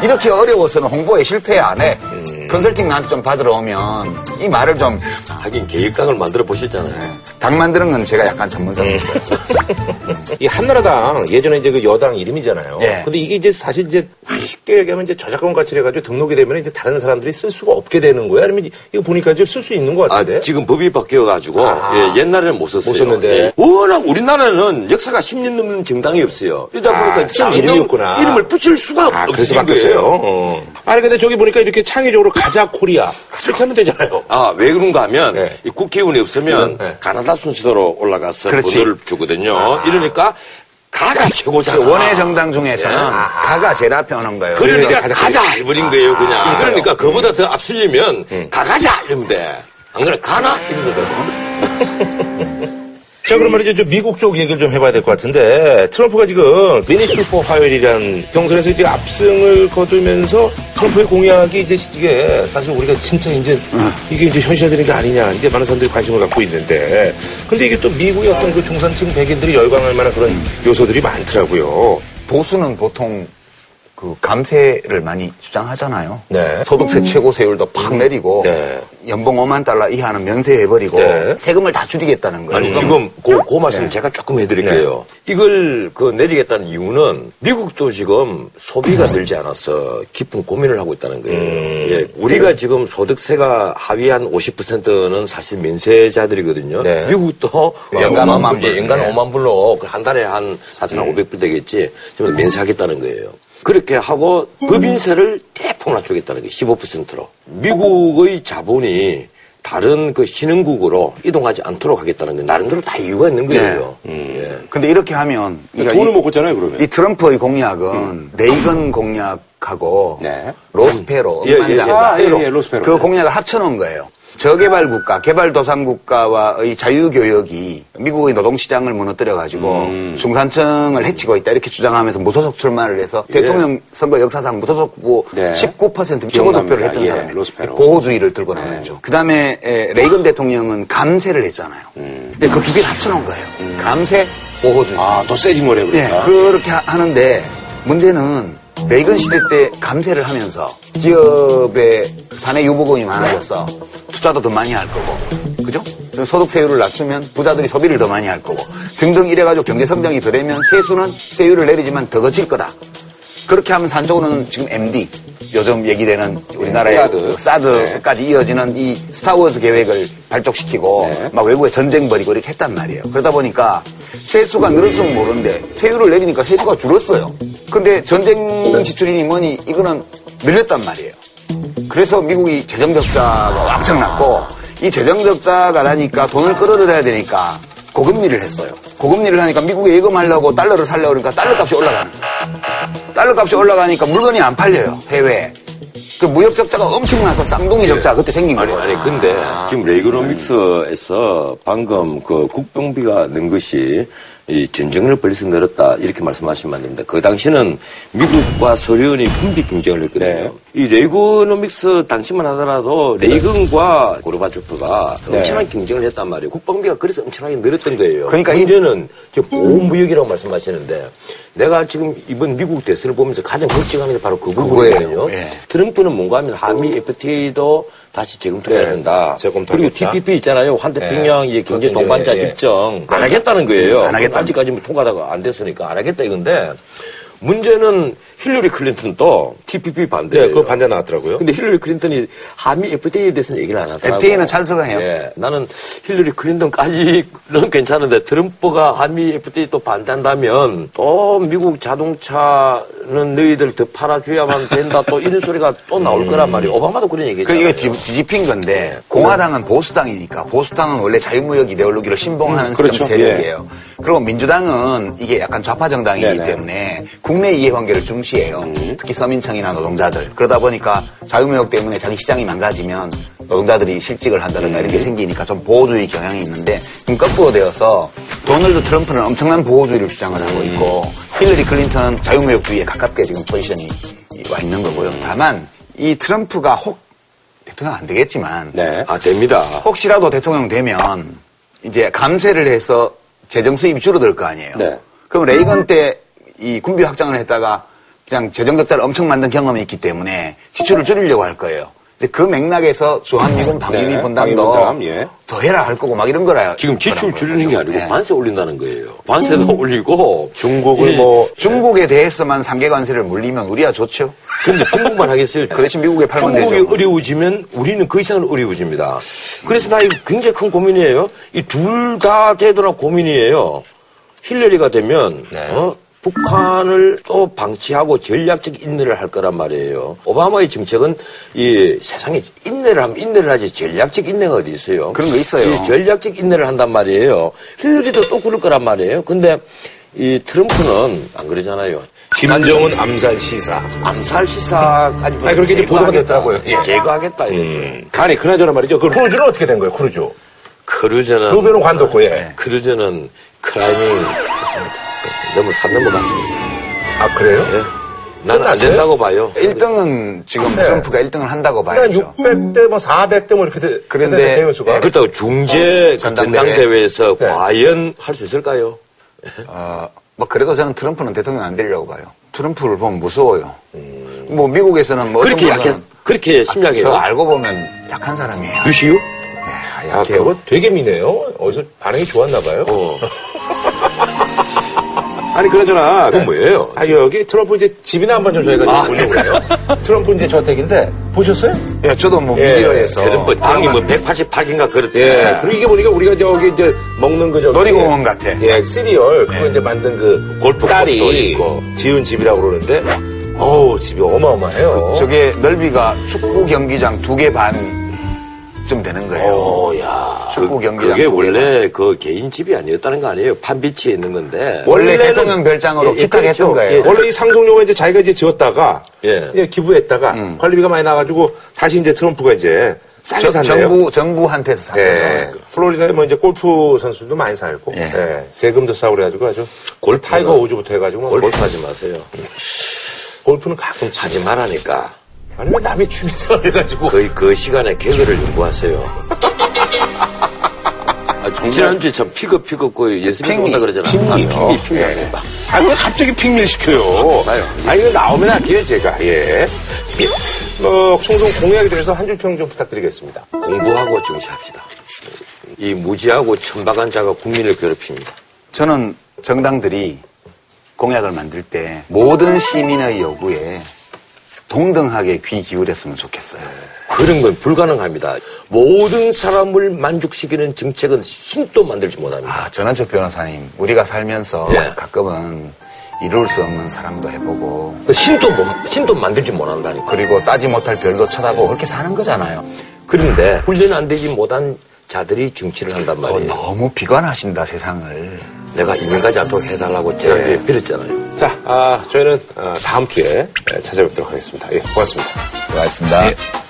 이렇게 어려워서는 홍보에 실패 안 해. 음. 컨설팅 나한테 좀 받으러 오면 이 말을 좀당 하긴 계획강을 만들어 보셨잖아요. 만드는 건 제가 약간 전문성이 음. 있어요. 이 한나라당 예전에 이제 그 여당 이름이잖아요. 예. 근데 이게 이제 사실 이제 쉽게 얘기하면 이제 저작권 가치를 해가지고 등록이 되면 이제 다른 사람들이 쓸 수가 없게 되는 거예요? 아니면 이거 보니까 이제 쓸 수 있는 것 아, 같은데? 지금 법이 바뀌어 가지고, 아. 예, 옛날에는 못 썼어요. 못 썼는데. 예. 워낙 우리나라는 역사가 10년 넘는 정당이 없어요. 이러다 아, 보니까 쓴 정당 이름이었구나. 이름을 붙일 수가 아, 그래서 바뀌었어요. 거예요. 어. 아니 근데 저기 보니까 이렇게 창의적으로 가자 코리아 이렇게 하면 되잖아요. 아, 왜 그런가 하면, 네. 이 국회의원이 없으면 네. 가나다 순서로 올라가서. 번호를 주거든요. 이러니까 가가 최고잖아. 원외 정당 중에서는 가가 제일 앞에 오는 거예요. 그러니까 가자, 가자 해버린 거예요, 그냥. 그러니까 그보다 더 앞서려면 가가자 이러면 돼. 안 그래? 가나? 이런 거거든. 자 그럼 말이죠. 저 미국 쪽 얘기를 좀 해봐야 될 것 같은데 트럼프가 지금 미니 슈퍼 화요일이라는 경선에서 이제 압승을 거두면서 트럼프의 공약이 이제 이게 사실 우리가 진짜 이제 이게 이제 현실화되는 게 아니냐 이제 많은 사람들이 관심을 갖고 있는데 근데 이게 또 미국의 어떤 그 중산층 백인들이 열광할 만한 그런 요소들이 많더라고요. 보수는 보통 그 감세를 많이 주장하잖아요. 네. 소득세 최고 세율도 팍 내리고 네. 연봉 5만 달러 이하는 면세해버리고 네. 세금을 다 줄이겠다는 거예요. 아니, 지금 그, 그 말씀 제가 조금 해드릴게요. 이걸 그 내리겠다는 이유는 미국도 지금 소비가 늘지 않아서 깊은 고민을 하고 있다는 거예요. 예, 우리가 지금 소득세가 하위 한 50%는 사실 면세자들이거든요. 네. 미국도 연간 5만 5만 불, 불. 예, 연간 네. 5만 불로 그한 달에 한 4,500불 되겠지. 지금 면세하겠다는 거예요. 그렇게 하고 법인세를 대폭 낮추겠다는 게 15%로. 미국의 자본이 다른 그 신흥국으로 이동하지 않도록 하겠다는 게 나름대로 다 이유가 있는 거예요. 예. 근데 이렇게 하면 그러니까 돈을 이- 못 걷잖아요, 그러면. 이 트럼프의 공약은 레이건 공약하고 네. 로스페로 예, 예, 억만장 예. 아, 예, 예, 로스페로. 그 공약을 합쳐놓은 거예요. 저개발 국가, 개발도상 국가와의 자유교역이 미국의 노동시장을 무너뜨려가지고 중산층을 해치고 있다 이렇게 주장하면서 무소속 출마를 해서 대통령 선거 역사상 무소속 후보 네. 19% 최고. 득표를 했던 예. 로스페로. 보호주의를 들고 나왔죠. 그 다음에 레이건 대통령은 감세를 했잖아요. 근데 그 두 개를 합쳐놓은 거예요. 감세, 보호주의. 아, 더 세진 거래, 예, 그러니까. 그렇게 하- 하는데 문제는 레이건 시대 때 감세를 하면서 기업의 사내 유보금이 많아져서 투자도 더 많이 할 거고, 그죠? 소득세율을 낮추면 부자들이 소비를 더 많이 할 거고, 등등 이래가지고 경제 성장이 덜하면 세수는 세율을 내리지만 더 거칠 거다. 그렇게 하면 한쪽으로는 지금 MD, 요즘 얘기되는 우리나라의 사드. 사드까지 이어지는 이 스타워즈 계획을 발족시키고 막 외국에 전쟁 벌이고 이렇게 했단 말이에요. 그러다 보니까 세수가 늘었으면 모르는데 세율을 내리니까 세수가 줄었어요. 근데 전쟁 지출이니 뭐니 이거는 늘렸단 말이에요. 그래서 미국이 재정 적자가 왕창 났고 이 재정 적자가 나니까 돈을 끌어들여야 되니까 고금리를 했어요. 고금리를 하니까 미국에 예금하려고 달러를 살려고 그러니까 달러 값이 올라가는 거예요. 달러 값이 올라가니까 물건이 안 팔려요. 해외에. 그 무역 적자가 엄청나서 쌍둥이 적자가 그때 생긴 아니, 거예요. 아니, 근데 지금 레이그노믹스에서 방금 그 국병비가 는 것이 이 전쟁을 벌려서 늘었다 이렇게 말씀하시면 안 됩니다. 그 당시는 미국과 소련이 군비 경쟁을 했거든요. 이 레이거노믹스 당시만 하더라도 레이건과 고르바초프가 엄청난 경쟁을 했단 말이에요. 국방비가 그래서 엄청나게 늘었던 거예요. 그러니까 이- 문제는 지금 보호무역이라고 말씀하시는데 내가 지금 이번 미국 대선을 보면서 가장 걱정하는 게 바로 그 부분이거든요. 예. 트럼프는 뭔가 하면 한미 FTA도 다시 재검토해야 네, 된다. 재검토하겠다. 그리고 TPP 있잖아요. 환태평양 네. 이제 경제 동반자 예. 입장 안 하겠다는 거예요. 안 하겠다. 아직까지 뭐 통과가 안 됐으니까 안 하겠다 이건데 문제는 힐러리 클린턴도 TPP 반대예요. 네, 그거 반대 나왔더라고요. 근데 힐러리 클린턴이 한미 FTA에 대해서는 얘기를 안 하더라고요. FTA는 찬성해요. 예, 나는 힐러리 클린턴까지는 괜찮은데 트럼프가 한미 FTA 또 반대한다면 또 미국 자동차는 너희들 더 팔아줘야만 된다 또 이런 소리가 또 나올 거란 말이에요. 오바마도 그런 그 얘기했잖아요. 이게 뒤- 뒤집힌 건데 공화당은 보수당이니까 보수당은 원래 자유무역 이데올로기를 신봉하는 그렇죠. 세력이에요. 그리고 민주당은 이게 약간 좌파 정당이기 네네. 때문에 국내 이해관계를 중시 해요. 특히 서민층이나 노동자들. 그러다 보니까 자유무역 때문에 자기 시장이 망가지면 노동자들이 실직을 한다든가 이런 게 생기니까 좀 보호주의 경향이 있는데 지금 거꾸로 되어서 도널드 트럼프는 엄청난 보호주의를 주장을 하고 있고 힐러리 클린턴은 자유무역주의에 가깝게 지금 포지션이 와 있는 거고요. 다만 이 트럼프가 혹 대통령 안 되겠지만 네. 아 됩니다. 혹시라도 대통령 되면 이제 감세를 해서 재정 수입이 줄어들 거 아니에요. 네. 그럼 레이건 때 이 군비 확장을 했다가 그냥 재정 적자를 엄청 만든 경험이 있기 때문에 지출을 줄이려고 할 거예요. 근데 그 맥락에서 주한미군 방위비 네, 분담도 방위분담, 예. 더 해라 할 거고 막 이런 거라. 지금 지출 줄이는 게 아니고 네. 관세 올린다는 거예요. 관세도 올리고 중국을 이- 뭐 중국에 대해서만 상계 관세를 물리면 우리야 좋죠. 근데 중국만 하겠어요. 그 대신 미국에 팔면 중국이 되죠. 어려워지면 우리는 그 이상은 어려워집니다. 그래서 나 이거 굉장히 큰 고민이에요. 이 둘다 제도나 고민이에요. 힐러리가 되면 네. 어? 북한을 또 방치하고 전략적 인내를 할 거란 말이에요. 오바마의 정책은 이 세상에 인내를 하면 인내를 하지 전략적 인내가 어디 있어요? 그런 거 있어요. 이 전략적 인내를 한단 말이에요. 힐러리도 또 그럴 거란 말이에요. 근데 이 트럼프는 안 그러잖아요. 김정은 암살 시사. 암살 시사까지 아니, 그렇게 이제 보도가. 됐다고요. 예. 제거하겠다 이랬죠. 아니 그나저나 말이죠. 그 크루즈는 어떻게 된 거예요? 크루즈. 크루즈는 그거는 관뒀고 예. 네. 크루즈는 클라이밍 했습니다. 너무 산 넘어갔습니다. 아 그래요? 예. 나는 안? 된다고 봐요. 1등은 지금 네. 트럼프가 1등을 한다고 한 봐야죠. 600대 뭐 400대 뭐 이렇게 돼. 그런데- 대의원 수가. 예, 그렇다고 중재 그 전당대회. 전당대회에서 네. 과연 할 수 있을까요? 어, 뭐 그래도 저는 트럼프는 대통령 안 되리라고 봐요. 트럼프를 보면 무서워요. 뭐 미국에서는 뭐 그렇게 분은 그렇게 저 심약해요. 알고 보면 약한 사람이에요. 유시우? 아, 그거 되게 미네요. 어디서 반응이 좋았나 봐요. 어. 아니 그나저나 그건 뭐예요? 아 여기 트럼프 이제 집이나 한번 좀 저희가 좀 올려볼래요? 트럼프 이제 저택인데 보셨어요? 예, 저도 뭐 예, 미디어에서 걔는 뭐 땅이 뭐 188인가 그렇대. 예. 그리고 이게 보니까 우리가 저기 이제 먹는 그 저기 놀이공원 같아. 예, 시리얼 그거 이제 만든 그 골프 딸이 있고. 지은 집이라고 그러는데 어우 집이 어마어마해요. 저게 넓이가 축구 경기장 두 개 반 좀 되는 거예요. 오, 야. 축구 그, 경기장 그게. 원래 그 개인 집이 아니었다는 거 아니에요? 판비치에 있는 건데. 원래 대통령 별장으로 예, 예, 기탁했던 그렇죠. 거예요. 예. 원래 이 상속료가 이제 자기가 이제 지었다가 예. 예, 기부했다가 관리비가 많이 나가지고 다시 이제 트럼프가 이제 싸게 저- 샀네요. 정부 정부한테서 산 예. 거죠. 플로리다에 뭐 이제 골프 선수도 많이 살고, 예. 예. 세금도 싸고 그래가지고 아주 골 타이거 우즈부터 해가지고 뭐 골프 하지 마세요. 골프는 가끔. 하지 말라니까. 아니 면 남의 취미생활 해가지고. 거의 그 시간에 개그를 연구하세요. 아, 지난주에 참 픽업 픽업 그 연습해서 pick me, 온다 그러잖아. pick me. 아, pick me pick me. 예. 막. 아, 왜 갑자기 pick me를 시켜요? 봐요. 아니, 이거 나오면 할게요, 제가. 예. 예. 뭐, 총선 공약에 대해서 한 줄 평 좀 부탁드리겠습니다. 공부하고 정치합시다. 이 무지하고 천박한 자가 국민을 괴롭힙니다. 저는 정당들이 공약을 만들 때 모든 시민의 요구에 동등하게 귀 기울였으면 좋겠어요. 그런 건 불가능합니다. 모든 사람을 만족시키는 정책은 신도 만들지 못합니다. 아, 전원책 변호사님, 우리가 살면서 예. 가끔은 이룰 수 없는 사람도 해보고 그 신도 못, 신도 만들지 못한다니까. 그리고 따지 못할 별도 쳐다보고 그렇게 사는 거잖아요. 그런데 훈련 안 되지 못한 자들이 정치를 한단 어, 말이에요. 너무 비관하신다 세상을. 내가 이민가지 않도록 해달라고 지난주에 빌었잖아요. 자, 아, 저희는 아, 다음 주에 찾아뵙도록 하겠습니다. 예, 고맙습니다. 고맙습니다. 예.